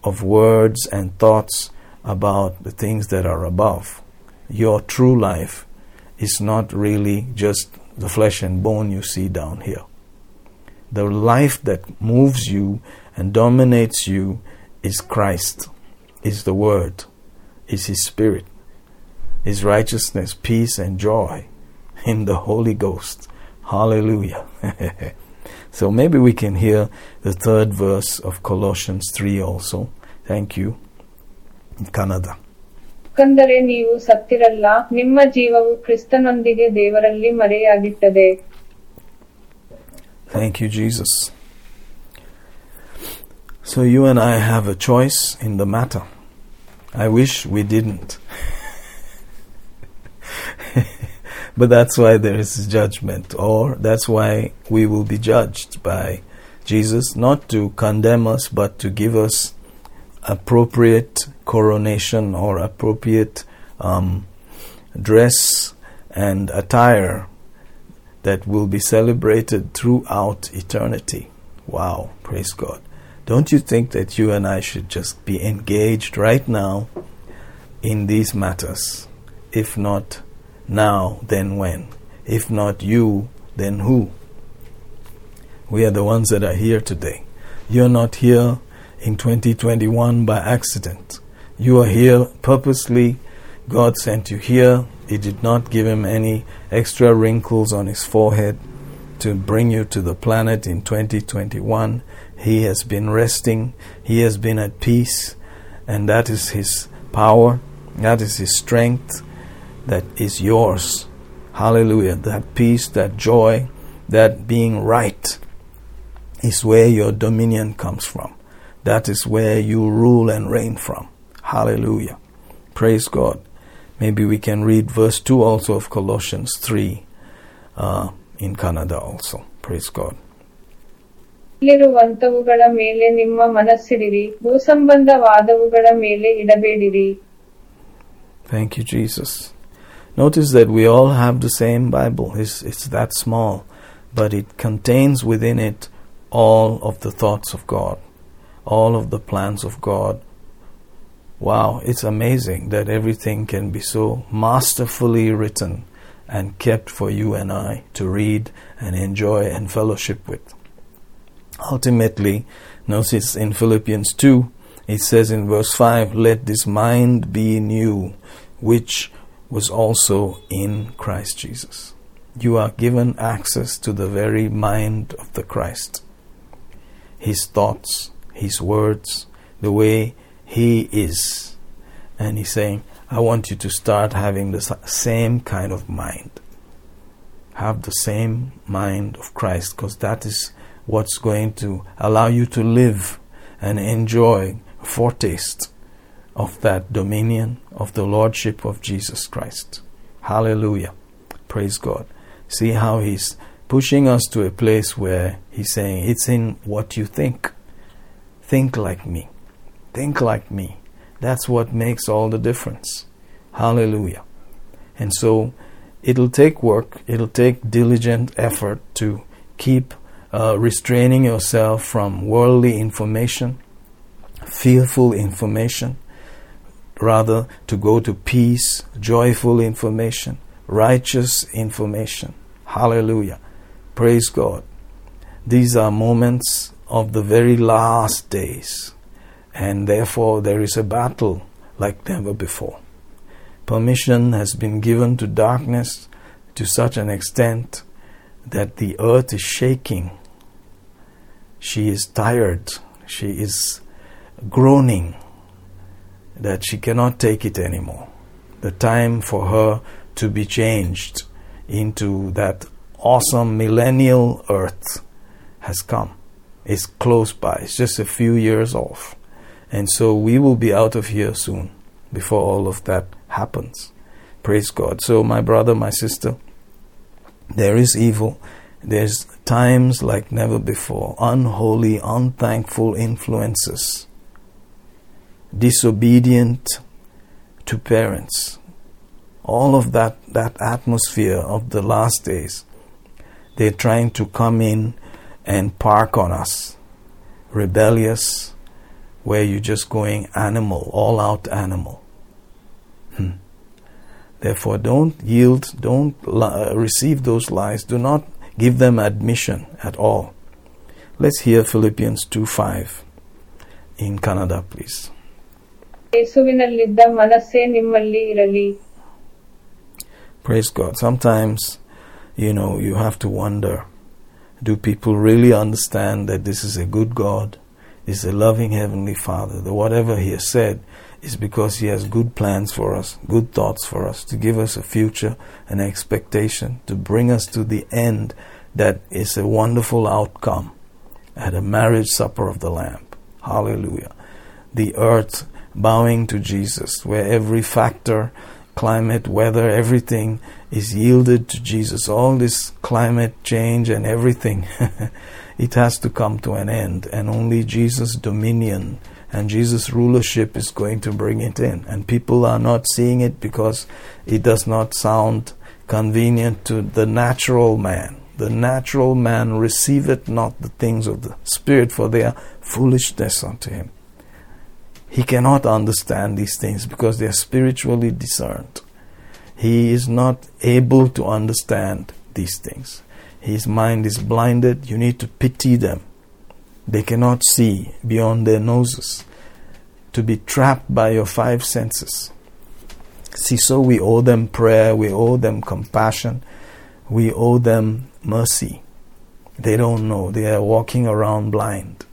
of words and thoughts about the things that are above your true life is not really just the flesh and bone you see down here. The life that moves you and dominates you is Christ, is the Word, is His Spirit, is righteousness, peace, and joy in the Holy Ghost. Hallelujah. so maybe we can hear the third verse of Colossians 3 also. Thank you. Kannada. ಯಾಕಂದರೆ ನೀವು ಸತ್ತಿರಲ್ಲ ನಿಮ್ಮ ಜೀವವು ಕ್ರಿಸ್ತನೊಂದಿಗೆ ದೇವರಲ್ಲಿ ಮರೆಯಾಗಿಟ್ಟದೆ Thank you, Jesus. So you and I have a choice in the matter. I wish we didn't. but that's why there is judgment, or that's why we will be judged by Jesus, not to condemn us, but to give us appropriate coronation or appropriate um, dress and attire that will be celebrated throughout eternity. Wow, praise God. Don't you think that you and I should just be engaged right now in these matters? If not now, then when? If not you, then who? We are the ones that are here today. You're not here in 2021 by accident. You are here purposely. God sent you here. He did not give him any extra wrinkles on his forehead to bring you to the planet in 2021. He has been resting. He has been at peace. And that is his power. That is his strength. That is yours. Hallelujah. That peace, that joy, that being right is where your dominion comes from. That is where you rule and reign from. Hallelujah. Praise God. Maybe we can read verse 2 also of Colossians 3 uh, in Kannada also. Praise God. Thank you, Jesus. Notice that we all have the same Bible. It's, it's that small, but it contains within it all of the thoughts of God all of the plans of God Wow, it's amazing that everything can be so masterfully written and kept for you and I to read and enjoy and fellowship with. Ultimately, notice in Philippians 2, it says in verse 5, Let this mind be in you, which was also in Christ Jesus. You are given access to the very mind of the Christ. His thoughts, His words, the way He is. And He's saying, I want you to start having the same kind of mind. Have the same mind of Christ, because that is what's going to allow you to live and enjoy foretaste of that dominion of the Lordship of Jesus Christ. Hallelujah. Praise God. See how He's pushing us to a place where He's saying, It's in what you think. Think like me. Think like me. That's what makes all the difference. Hallelujah. And so it'll take work, it'll take diligent effort to keep uh, restraining yourself from worldly information, fearful information, rather to go to peace, joyful information, righteous information. Hallelujah. Praise God. These are moments of the very last days and therefore there is a battle like never before. Permission has been given to darkness to such an extent that the earth is shaking. She is tired. She is groaning that she cannot take it anymore. The time for her to be changed into that awesome millennial earth has come. It's close by. It's just a few years off. And so we will be out of here soon before all of that happens. Praise God. So, my brother, my sister, there is evil. There's times like never before. Unholy, unthankful influences. Disobedient to parents. All of that, that atmosphere of the last days. They're trying to come in and park on us. Rebellious, where you're just going animal, all out animal. Hmm. Therefore, don't yield, don't li- uh, receive those lies, do not give them admission at all. Let's hear Philippians 2 5 in Kannada, please. Praise God. Sometimes, you know, you have to wonder do people really understand that this is a good God? Is a loving Heavenly Father? That whatever He has said is because He has good plans for us, good thoughts for us, to give us a future, an expectation, to bring us to the end that is a wonderful outcome at a marriage supper of the Lamb. Hallelujah. The earth bowing to Jesus, where every factor, climate, weather, everything is yielded to Jesus. All this climate change and everything, it has to come to an end, and only Jesus' dominion and Jesus' rulership is going to bring it in. And people are not seeing it because it does not sound convenient to the natural man. The natural man receiveth not the things of the Spirit, for they are foolishness unto him. He cannot understand these things because they are spiritually discerned. He is not able to understand these things. His mind is blinded. You need to pity them. They cannot see beyond their noses. To be trapped by your five senses. See, so we owe them prayer, we owe them compassion, we owe them mercy. They don't know. They are walking around blind.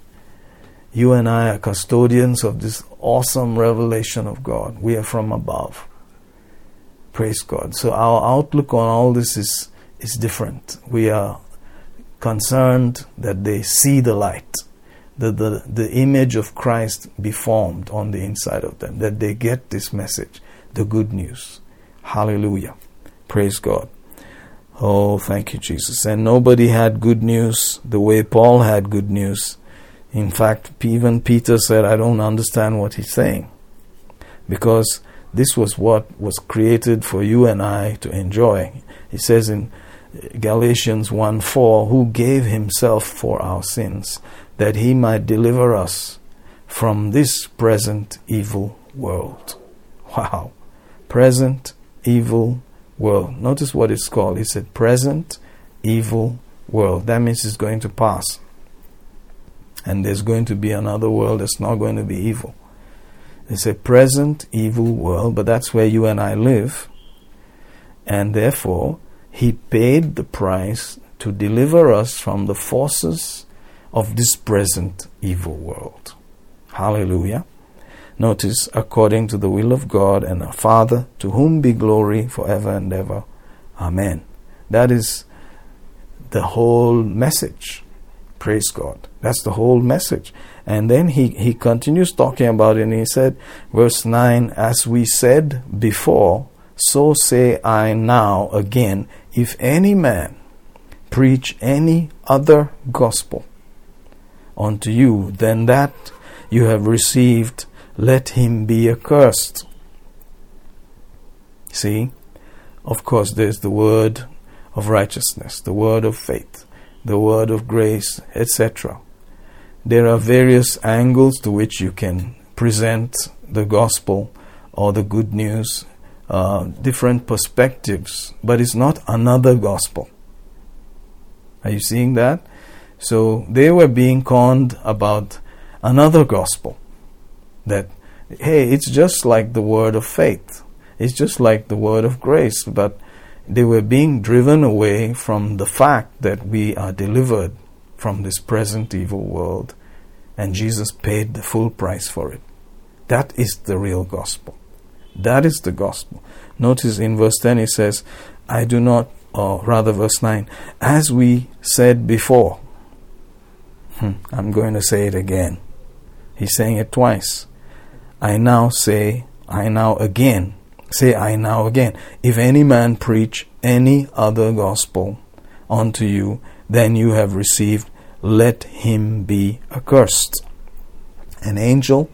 You and I are custodians of this awesome revelation of God. We are from above. Praise God. So our outlook on all this is, is different. We are concerned that they see the light, that the, the image of Christ be formed on the inside of them, that they get this message, the good news. Hallelujah. Praise God. Oh, thank you, Jesus. And nobody had good news the way Paul had good news. In fact, even Peter said, I don't understand what he's saying. Because this was what was created for you and I to enjoy. He says in Galatians 1 4, who gave himself for our sins, that he might deliver us from this present evil world. Wow. Present evil world. Notice what it's called. It's a present evil world. That means it's going to pass. And there's going to be another world that's not going to be evil. It's a present evil world, but that's where you and I live. And therefore, He paid the price to deliver us from the forces of this present evil world. Hallelujah. Notice, according to the will of God and our Father, to whom be glory forever and ever. Amen. That is the whole message. Praise God. That's the whole message. And then he, he continues talking about it, and he said, verse 9, As we said before, so say I now again, if any man preach any other gospel unto you than that you have received, let him be accursed. See, of course, there's the word of righteousness, the word of faith, the word of grace, etc. There are various angles to which you can present the gospel or the good news, uh, different perspectives, but it's not another gospel. Are you seeing that? So they were being conned about another gospel that, hey, it's just like the word of faith, it's just like the word of grace, but they were being driven away from the fact that we are delivered from this present evil world, and Jesus paid the full price for it. That is the real gospel. That is the gospel. Notice in verse 10 he says, I do not, or rather verse 9, as we said before. Hmm, I'm going to say it again. He's saying it twice. I now say, I now again Say I now again, if any man preach any other gospel unto you than you have received, let him be accursed. An angel,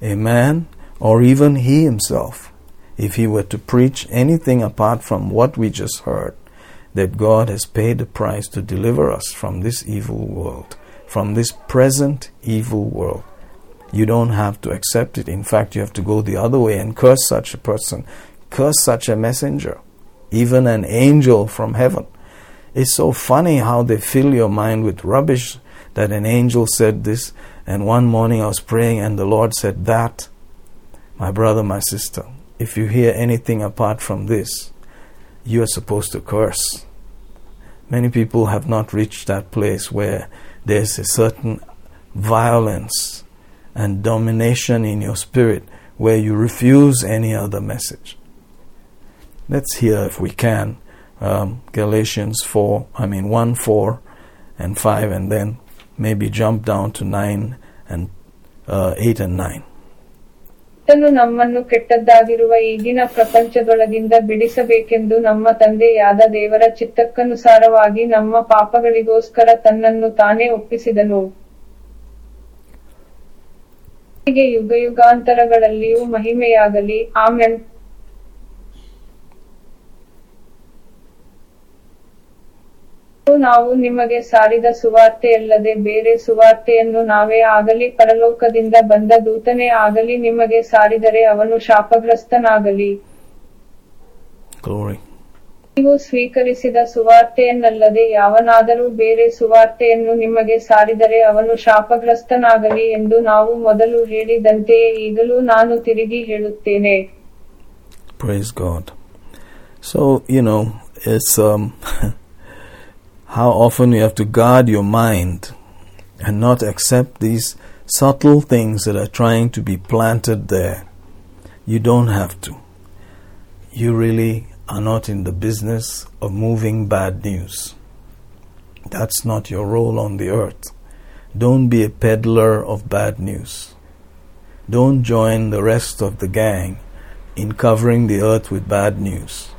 a man, or even he himself, if he were to preach anything apart from what we just heard, that God has paid the price to deliver us from this evil world, from this present evil world you don't have to accept it. In fact, you have to go the other way and curse such a person, curse such a messenger, even an angel from heaven. It's so funny how they fill your mind with rubbish that an angel said this, and one morning I was praying and the Lord said that. My brother, my sister, if you hear anything apart from this, you are supposed to curse. Many people have not reached that place where there's a certain violence and domination in your spirit where you refuse any other message. Let's hear, if we can, um, Galatians 4, I mean 1, 4, and 5, and then maybe jump down to 9 and uh, 8 and 9. ಆತನು ನಮ್ಮನ್ನು ಕೆಟ್ಟದ್ದಾಗಿರುವ ಈಗಿನ ಪ್ರಪಂಚದೊಳಗಿಂದ ಬಿಡಿಸಬೇಕೆಂದು ನಮ್ಮ ತಂದೆಯಾದ ದೇವರ ಚಿತ್ತಕ್ಕನುಸಾರವಾಗಿ ನಮ್ಮ ಪಾಪಗಳಿಗೋಸ್ಕರ ತನ್ನನ್ನು ತಾನೇ ಒಪ್ಪಿಸಿದನು ಹೀಗೆ ಯುಗಯುಗಾಂತರಗಳಲ್ಲಿಯೂ ಮಹಿಮೆಯಾಗಲಿ. ಆಮೆನ್. ನಾವು ನಿಮಗೆ ಸಾರಿದ ಸುವಾರ್ತೆಯಲ್ಲದೆ ಬೇರೆ ಸುವಾರ್ತೆಯನ್ನು ನಾವೇ ಆಗಲಿ, ಪರಲೋಕದಿಂದ ಬಂದ ದೂತನೇ ಆಗಲಿ ನಿಮಗೆ ಸಾರಿದರೆ ಅವನು ಶಾಪಗ್ರಸ್ತನಾಗಲಿ. ನೀವು ಸ್ವೀಕರಿಸಿದ ಸುವಾರ್ತೆಯನ್ನಲ್ಲದೆ ಯಾವನಾದರೂ ಬೇರೆ ಸುವಾರ್ತೆಯನ್ನು ನಿಮಗೆ ಸಾರಿದರೆ ಅವನು ಶಾಪಗ್ರಸ್ತನಾಗಲಿ ಎಂದು ನಾವು ಮೊದಲು ಹೇಳಿದಂತೆಯೇ ಈಗಲೂ ನಾನು ತಿರುಗಿ ಹೇಳುತ್ತೇನೆ Praise God. So, you know, it's um, how often you have to guard your mind and not accept these subtle things that are trying to be planted there. You don't have to. You really are not in the business of moving bad news. That's not your role on the earth. Don't be a peddler of bad news. Don't join the rest of the gang in covering the earth with bad news.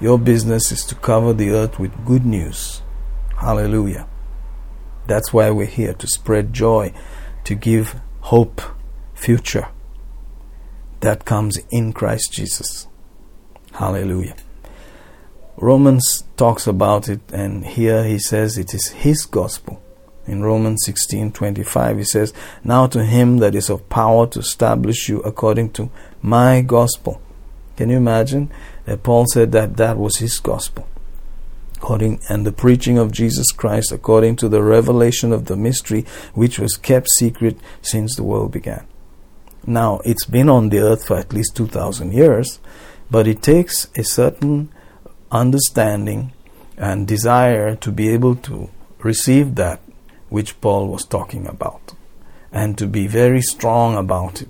Your business is to cover the earth with good news. Hallelujah. That's why we're here to spread joy, to give hope, future that comes in Christ Jesus. Hallelujah. Romans talks about it, and here he says it is his gospel. In Romans 16:25 he says, "Now to him that is of power to establish you according to my gospel." Can you imagine that Paul said that that was his gospel? According and the preaching of Jesus Christ according to the revelation of the mystery which was kept secret since the world began. Now, it's been on the earth for at least 2000 years, but it takes a certain understanding and desire to be able to receive that which Paul was talking about and to be very strong about it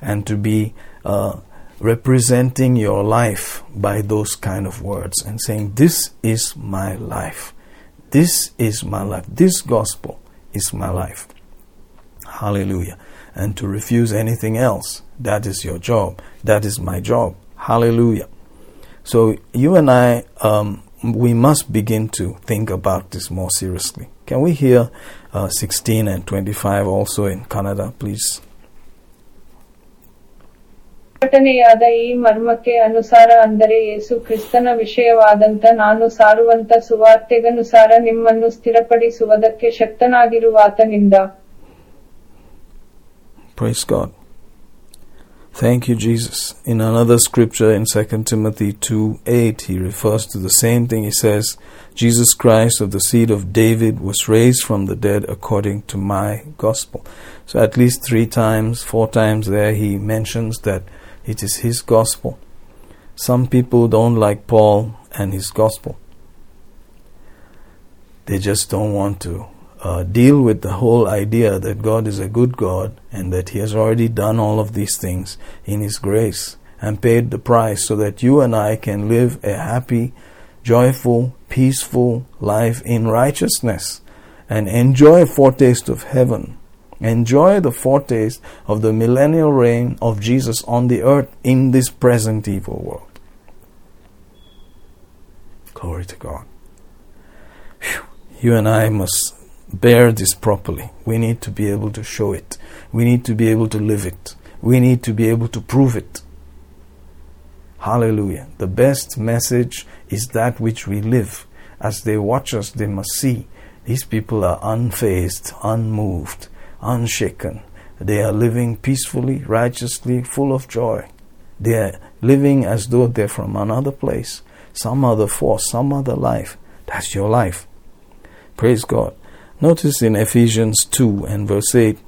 and to be uh, representing your life by those kind of words and saying, This is my life. This is my life. This gospel is my life. Hallelujah. And to refuse anything else, that is your job. That is my job. Hallelujah. So you and I, um, we must begin to think about this more seriously. Can we hear uh, 16 and 25 also in Kannada, please? ಘಟನೆಯಾದ ಈ ಮರ್ಮಕ್ಕೆ ಅನುಸಾರ ಅಂದರೆ ಯೇಸು ಕ್ರಿಸ್ತನ ವಿಷಯವಾದಂತ ನಾನು ಸಾರುವಂತ ಸುವಾರ್ತೆಗನುಸಾರ ನಿಮ್ಮನ್ನು ಸ್ಥಿರಪಡಿಸುವುದಕ್ಕೆ ಶಕ್ತನಾಗಿರುವಾತನಿಂದ Praise God. Thank you, Jesus. In another scripture in 2 Timothy 2 8, he refers to the same thing. He says, Jesus Christ of the seed of David was raised from the dead according to my gospel. So at least three times, four times there, he mentions that it is his gospel. Some people don't like Paul and his gospel. They just don't want to uh, deal with the whole idea that God is a good God and that He has already done all of these things in His grace and paid the price so that you and I can live a happy, joyful, peaceful life in righteousness and enjoy a foretaste of heaven. Enjoy the foretaste of the millennial reign of Jesus on the earth in this present evil world. Glory to God. Whew. You and I must bear this properly. We need to be able to show it. We need to be able to live it. We need to be able to prove it. Hallelujah. The best message is that which we live. As they watch us, they must see these people are unfazed, unmoved, unshaken. They are living peacefully, righteously, full of joy. They are living as though they're from another place, some other force, some other life. That's your life. Praise God. Notice in Ephesians 2 and verse 8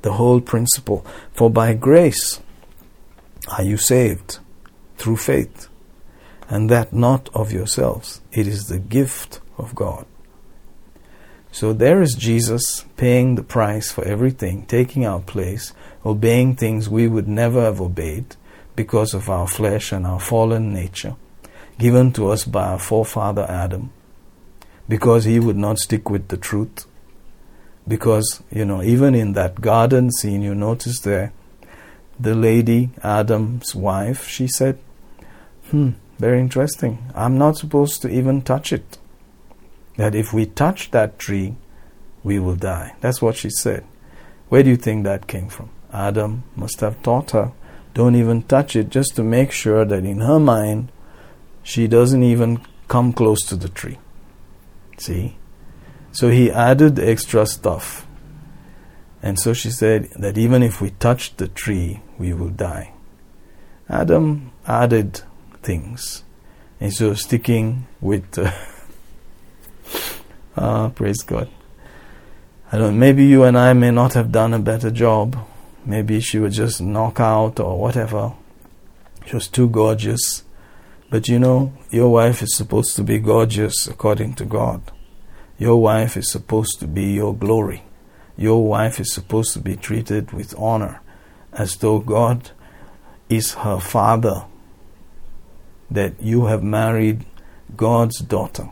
the whole principle. For by grace are you saved through faith, and that not of yourselves. It is the gift of God. So there is Jesus paying the price for everything, taking our place, obeying things we would never have obeyed because of our flesh and our fallen nature, given to us by our forefather Adam, because he would not stick with the truth. Because, you know, even in that garden scene, you notice there, the lady, Adam's wife, she said, Hmm, very interesting. I'm not supposed to even touch it that if we touch that tree, we will die. That's what she said. Where do you think that came from? Adam must have taught her, don't even touch it, just to make sure that in her mind, she doesn't even come close to the tree. See? So he added extra stuff. And so she said that even if we touch the tree, we will die. Adam added things. And so sticking with. Uh, Ah, praise God. I don't. Maybe you and I may not have done a better job. Maybe she would just knock out or whatever. She was too gorgeous. But you know, your wife is supposed to be gorgeous according to God. Your wife is supposed to be your glory. Your wife is supposed to be treated with honor as though God is her father. That you have married God's daughter.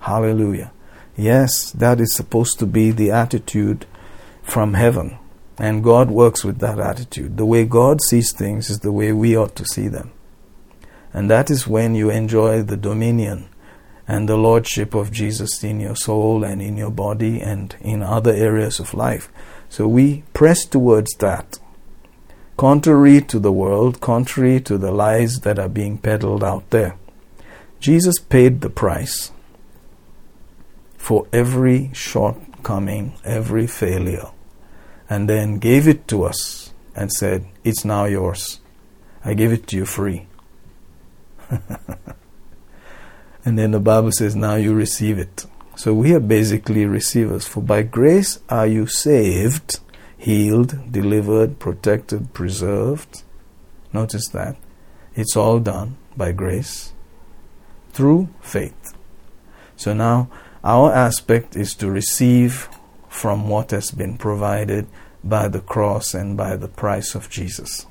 Hallelujah. Yes, that is supposed to be the attitude from heaven. And God works with that attitude. The way God sees things is the way we ought to see them. And that is when you enjoy the dominion and the lordship of Jesus in your soul and in your body and in other areas of life. So we press towards that. Contrary to the world, contrary to the lies that are being peddled out there. Jesus paid the price for every shortcoming, every failure, and then gave it to us and said, It's now yours. I give it to you free. and then the Bible says, Now you receive it. So we are basically receivers. For by grace are you saved, healed, delivered, protected, preserved. Notice that. It's all done by grace through faith. So now our aspect is to receive from what has been provided by the cross and by the price of Jesus.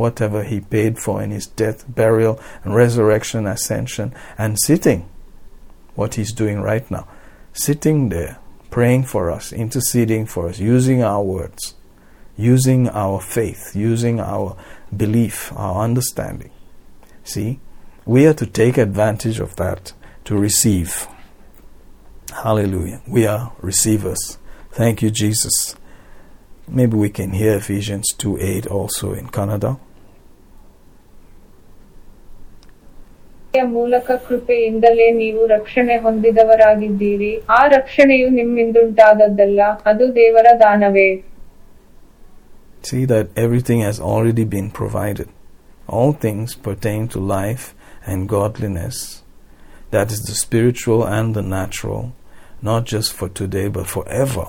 Whatever he paid for in his death, burial, and resurrection, ascension, and sitting, what he's doing right now, sitting there, praying for us, interceding for us, using our words, using our faith, using our belief, our understanding. See, we are to take advantage of that to receive. Hallelujah. We are receivers. Thank you, Jesus. Maybe we can hear Ephesians 2 8 also in Kannada. ಮೂಲಕ ಕೃಪೆಯಿಂದಲೇ ನೀವು ರಕ್ಷಣೆ ಹೊಂದಿದವರಾಗಿದ್ದೀರಿ ಆ ರಕ್ಷಣೆಯು ನಿಮ್ಮಿಂದುಂಟಾದದ್ದಲ್ಲ ಅದು ದೇವರ ದಾನವೇ See that everything has already been provided. All things pertain to life and godliness. That is the spiritual and the natural, not just for today but forever.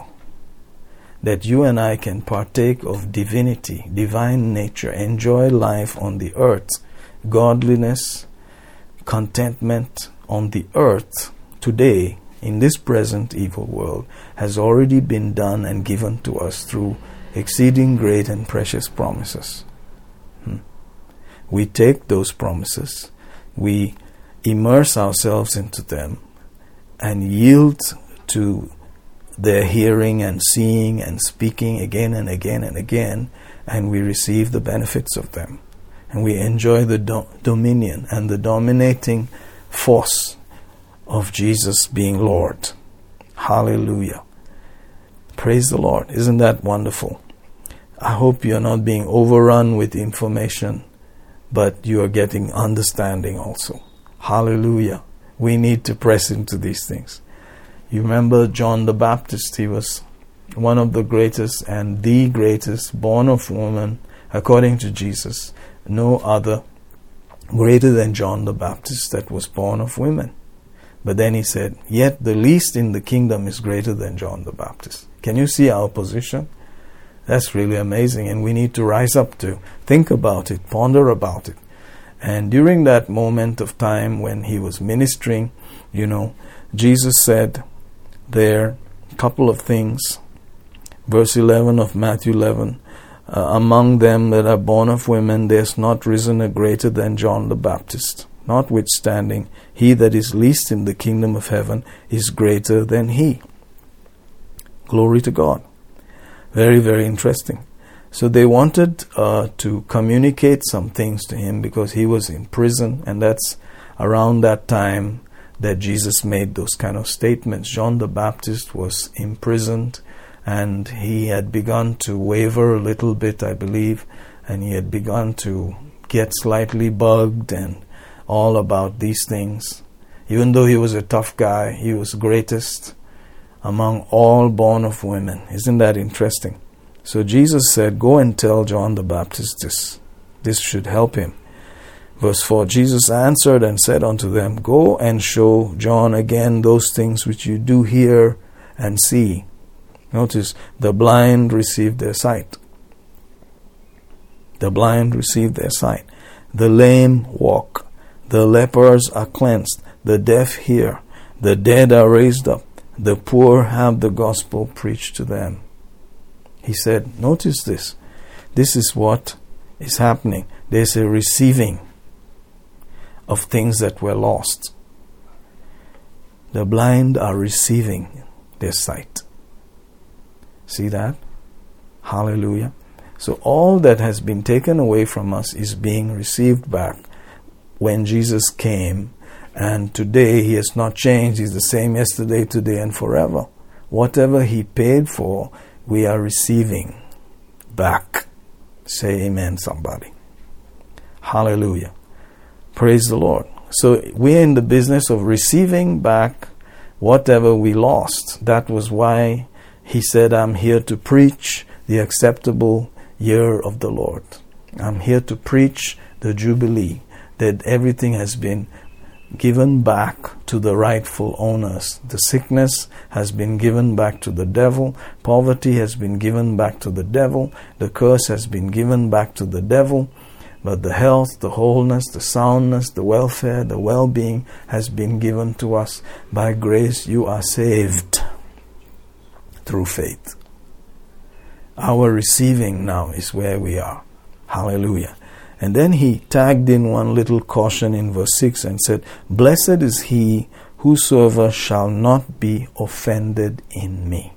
That you and I can partake of divinity, divine nature, enjoy life on the earth, godliness, contentment on the earth today in this present evil world has already been done and given to us through exceeding great and precious promises. Hmm. We take those promises, we immerse ourselves into them, and yield to their hearing and seeing and speaking again and again and again, and we receive the benefits of them and we enjoy the do- dominion and the dominating force of Jesus being Lord. Hallelujah. Praise the Lord. Isn't that wonderful? I hope you're not being overrun with information, but you are getting understanding also. Hallelujah. We need to press into these things. You remember John the Baptist, he was one of the greatest and the greatest born of woman according to Jesus no other greater than John the Baptist that was born of women. But then he said, Yet the least in the kingdom is greater than John the Baptist. Can you see our position? That's really amazing, and we need to rise up to think about it, ponder about it. And during that moment of time when he was ministering, you know, Jesus said there a couple of things. Verse 11 of Matthew 11 uh, among them that are born of women, there is not risen a greater than John the Baptist. Notwithstanding, he that is least in the kingdom of heaven is greater than he. Glory to God. Very, very interesting. So they wanted uh, to communicate some things to him because he was in prison, and that's around that time that Jesus made those kind of statements. John the Baptist was imprisoned and he had begun to waver a little bit, I believe, and he had begun to get slightly bugged and all about these things. Even though he was a tough guy, he was greatest among all born of women. Isn't that interesting? So Jesus said, Go and tell John the Baptist this. This should help him. Verse 4 Jesus answered and said unto them, Go and show John again those things which you do hear and see. Notice the blind receive their sight. The blind receive their sight. The lame walk. The lepers are cleansed. The deaf hear. The dead are raised up. The poor have the gospel preached to them. He said, Notice this. This is what is happening. There's a receiving of things that were lost. The blind are receiving their sight. See that? Hallelujah. So all that has been taken away from us is being received back when Jesus came. And today he has not changed. He's the same yesterday, today, and forever. Whatever he paid for, we are receiving back. Say amen, somebody. Hallelujah. Praise the Lord. So we're in the business of receiving back whatever we lost. That was why he said, I'm here to preach the acceptable year of the Lord. I'm here to preach the Jubilee, that everything has been given back to the rightful owners. The sickness has been given back to the devil. Poverty has been given back to the devil. The curse has been given back to the devil. But the health, the wholeness, the soundness, the welfare, the well being has been given to us. By grace, you are saved through faith. Our receiving now is where we are. Hallelujah. And then he tagged in one little caution in verse 6 and said, Blessed is he whosoever shall not be offended in me.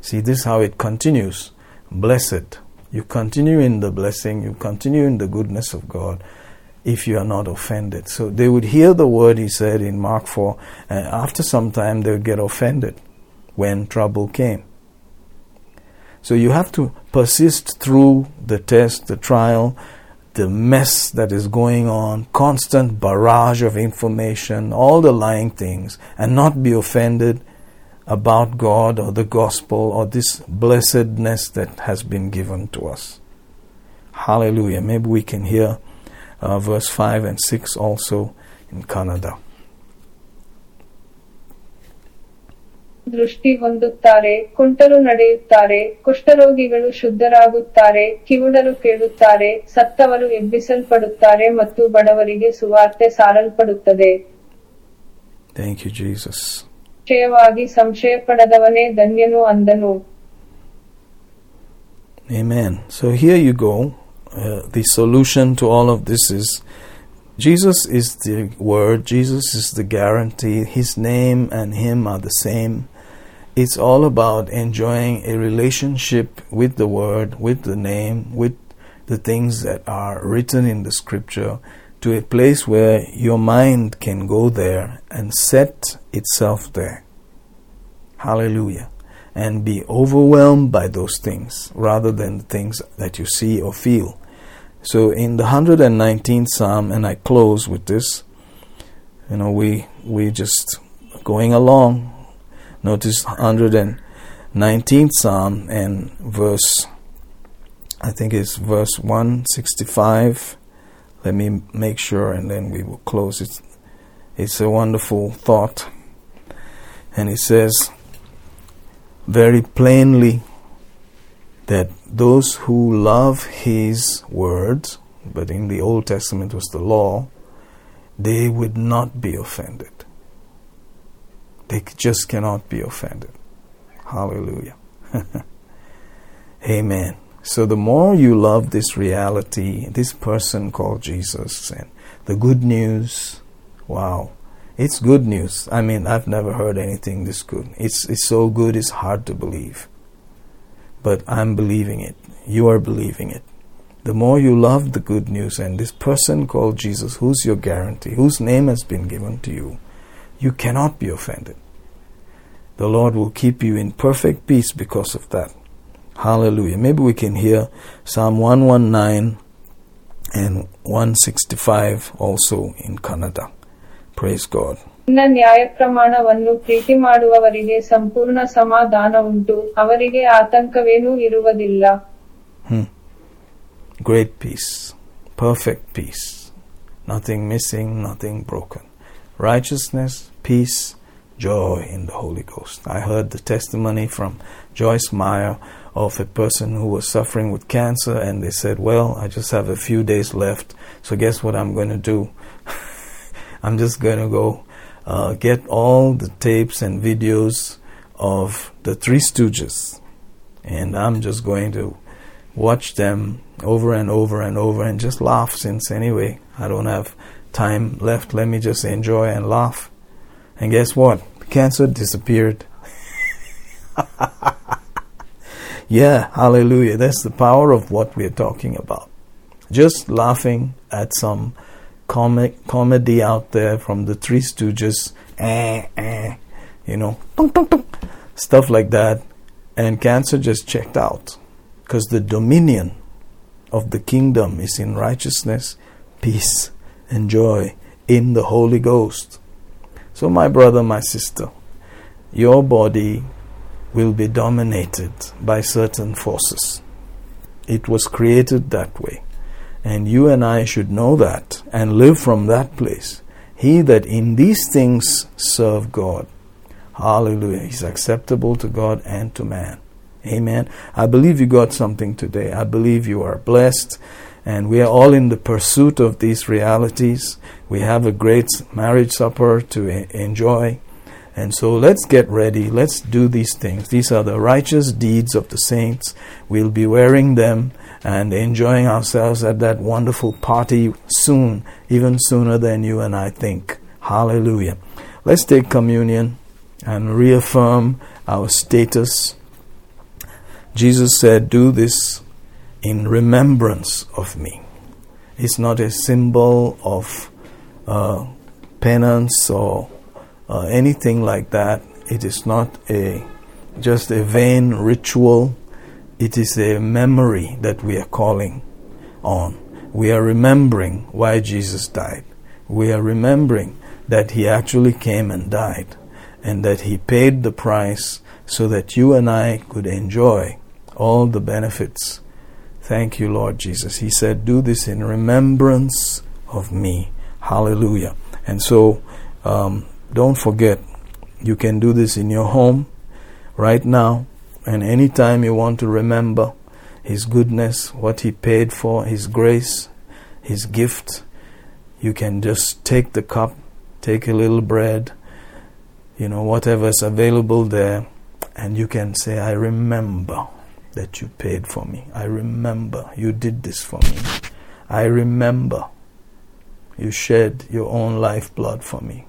See, this is how it continues. Blessed. You continue in the blessing, you continue in the goodness of God if you are not offended. So they would hear the word he said in Mark 4, and after some time they would get offended when trouble came. So you have to persist through the test, the trial, the mess that is going on, constant barrage of information, all the lying things, and not be offended about God or the gospel or this blessedness that has been given to us. Hallelujah. Maybe we can hear uh, verse 5 and 6 also in Kannada. ದೃಷ್ಟಿ ಹೊಂದುತ್ತಾರೆ ಕುಂಟರು ನಡೆಯುತ್ತಾರೆ ಕುಷ್ಠರೋಗಿಗಳು ಶುದ್ಧರಾಗುತ್ತಾರೆ ಕಿವುಡರು ಕೇಳುತ್ತಾರೆ ಸತ್ತವರು ಎಬ್ಬಿಸಲ್ಪಡುತ್ತಾರೆ ಮತ್ತು ಬಡವರಿಗೆ ಸುವಾರ್ತೆ ಸಾರಲ್ಪಡುತ್ತದೆ Thank ಸಂಶಯ ಪಡೆದವನೇ ನಿಶ್ಚಯವಾಗಿ ಧನ್ಯನು ಅಂದನು Amen. So here you go. Uh, the solution to all of this is Jesus is the Word, Jesus is the guarantee. His name and Him are the same. It's all about enjoying a relationship with the Word, with the name, with the things that are written in the Scripture to a place where your mind can go there and set itself there. Hallelujah. And be overwhelmed by those things rather than the things that you see or feel. So in the 119th Psalm, and I close with this, you know, we we just going along. Notice 119th Psalm and verse, I think it's verse 165. Let me make sure and then we will close it. It's a wonderful thought. And it says very plainly that those who love his words, but in the Old Testament was the law, they would not be offended. They just cannot be offended. Hallelujah. Amen. So the more you love this reality, this person called Jesus, and the good news, wow, it's good news. I mean, I've never heard anything this good. It's it's so good, it's hard to believe. But I'm believing it. You are believing it. The more you love the good news and this person called Jesus, who's your guarantee, whose name has been given to you, you cannot be offended. The Lord will keep you in perfect peace because of that. Hallelujah. Maybe we can hear Psalm 119 and 165 also in Kannada. Praise God. ನಿನ್ನ hmm. Great peace, perfect peace, nothing missing, nothing broken. Righteousness, peace, joy in the Holy Ghost. I heard the testimony from Joyce Meyer of a person who was suffering with cancer, and they said, Well, I just have a few days left, so guess what I'm going to do? I'm just going to go uh, get all the tapes and videos of the Three Stooges, and I'm just going to watch them over and over and over and just laugh since anyway I don't have time left. Let me just enjoy and laugh. And guess what? Cancer disappeared. yeah, hallelujah. That's the power of what we're talking about. Just laughing at some comic comedy out there from the Three Stooges, eh, eh, you know, stuff like that, and cancer just checked out because the dominion of the kingdom is in righteousness, peace, and joy in the Holy Ghost. So, my brother, my sister, your body will be dominated by certain forces. It was created that way. And you and I should know that and live from that place. He that in these things serve God. Hallelujah. He's acceptable to God and to man. Amen. I believe you got something today. I believe you are blessed. And we are all in the pursuit of these realities. We have a great marriage supper to enjoy. And so let's get ready. Let's do these things. These are the righteous deeds of the saints. We'll be wearing them and enjoying ourselves at that wonderful party soon, even sooner than you and I think. Hallelujah. Let's take communion and reaffirm our status. Jesus said, Do this in remembrance of me. It's not a symbol of uh, penance or uh, anything like that. It is not a just a vain ritual. It is a memory that we are calling on. We are remembering why Jesus died. We are remembering that he actually came and died and that he paid the price so that you and I could enjoy all the benefits Thank you, Lord Jesus. He said, Do this in remembrance of me. Hallelujah. And so, um, don't forget, you can do this in your home right now and anytime you want to remember His goodness, what He paid for, His grace, His gift. You can just take the cup, take a little bread, you know, whatever's available there, and you can say, I remember that you paid for me. I remember you did this for me. I remember you shed your own lifeblood for me.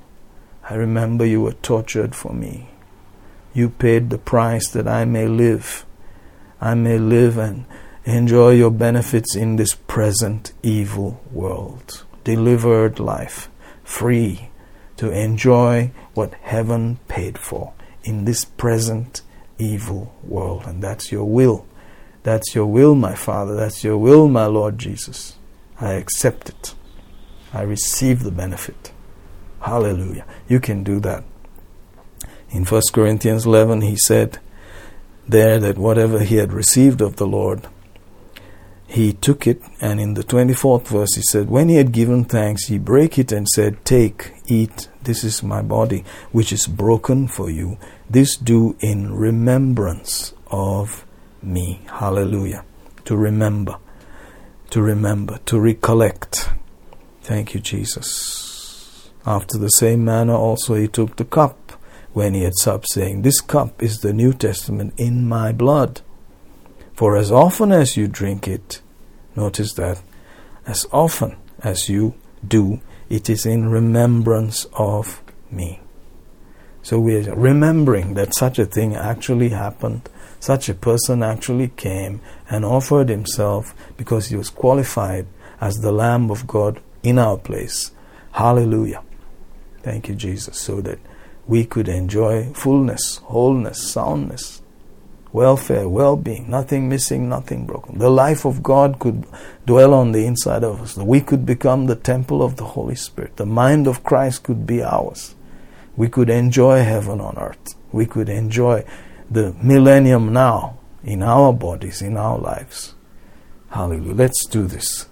I remember you were tortured for me. You paid the price that I may live. I may live and enjoy your benefits in this present evil world. Delivered life, free to enjoy what heaven paid for in this present evil world. And that's your will. That's your will, my Father. That's your will, my Lord Jesus. I accept it. I receive the benefit. Hallelujah. You can do that. In 1 Corinthians 11, he said there that whatever he had received of the Lord, he took it, and in the 24th verse, he said, When he had given thanks, he brake it and said, Take, eat, this is my body, which is broken for you. This do in remembrance of me. Hallelujah. To remember, to remember, to recollect. Thank you, Jesus. After the same manner also he took the cup when he had supped, saying, This cup is the New Testament in my blood. For as often as you drink it, notice that, as often as you do, it is in remembrance of me. So we are remembering that such a thing actually happened. Such a person actually came and offered himself because he was qualified as the Lamb of God in our place. Hallelujah. Thank you, Jesus, so that we could enjoy fullness, wholeness, soundness, welfare, well being, nothing missing, nothing broken. The life of God could dwell on the inside of us. We could become the temple of the Holy Spirit. The mind of Christ could be ours we could enjoy heaven on earth. We could enjoy the millennium now in our bodies, in our lives. Hallelujah. Let's do this.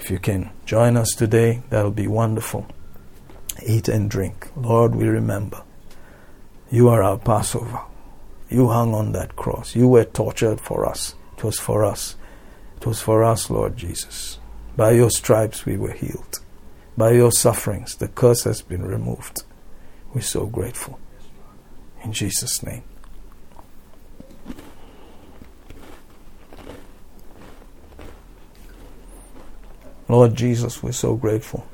If you can join us today, that'll be wonderful. Eat and drink. Lord, we remember. You are our Passover. You hung on that cross. You were tortured for us. It was for us. It was for us, Lord Jesus. By your stripes we were healed. By your sufferings, the curse has been removed. We're so grateful. In Jesus' name. Lord Jesus, we're so grateful.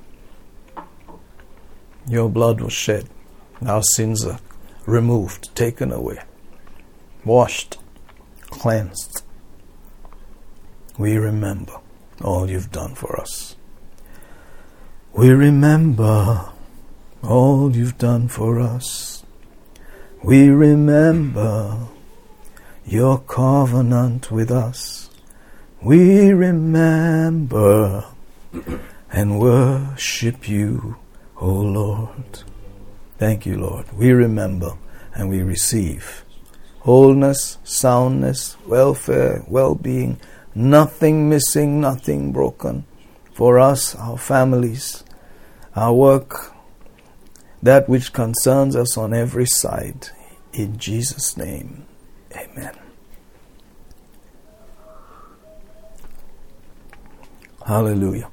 Your blood was shed. Our sins are removed, taken away, washed, cleansed. We remember all you've done for us. We remember all you've done for us. We remember your covenant with us. We remember and worship you, O Lord. Thank you, Lord. We remember and we receive wholeness, soundness, welfare, well being, nothing missing, nothing broken for us, our families, our work, that which concerns us on every side. In Jesus' name, amen. Hallelujah.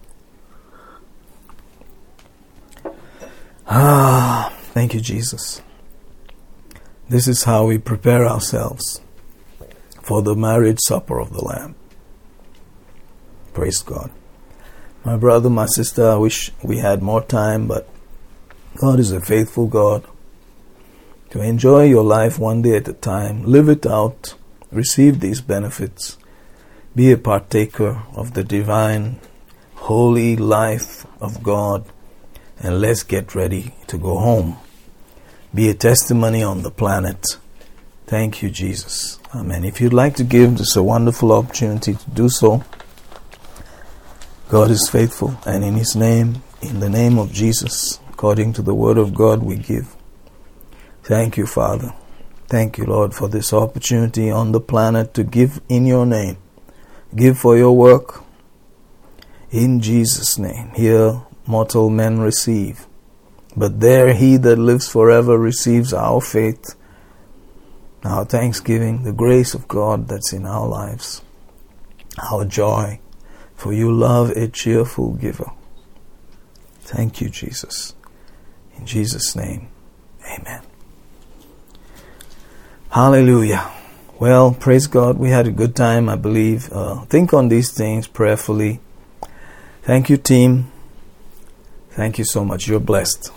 Ah, thank you, Jesus. This is how we prepare ourselves for the marriage supper of the Lamb. Praise God. My brother, my sister, I wish we had more time, but God is a faithful God. To enjoy your life one day at a time, live it out, receive these benefits, be a partaker of the divine, holy life of God, and let's get ready to go home. Be a testimony on the planet. Thank you, Jesus. Amen. If you'd like to give, this is a wonderful opportunity to do so. God is faithful, and in His name, in the name of Jesus, according to the Word of God, we give. Thank you, Father. Thank you, Lord, for this opportunity on the planet to give in your name. Give for your work. In Jesus' name. Here, mortal men receive. But there, he that lives forever receives our faith, our thanksgiving, the grace of God that's in our lives, our joy, for you love a cheerful giver. Thank you, Jesus. In Jesus' name, amen. Hallelujah. Well, praise God. We had a good time, I believe. Uh, think on these things prayerfully. Thank you, team. Thank you so much. You're blessed.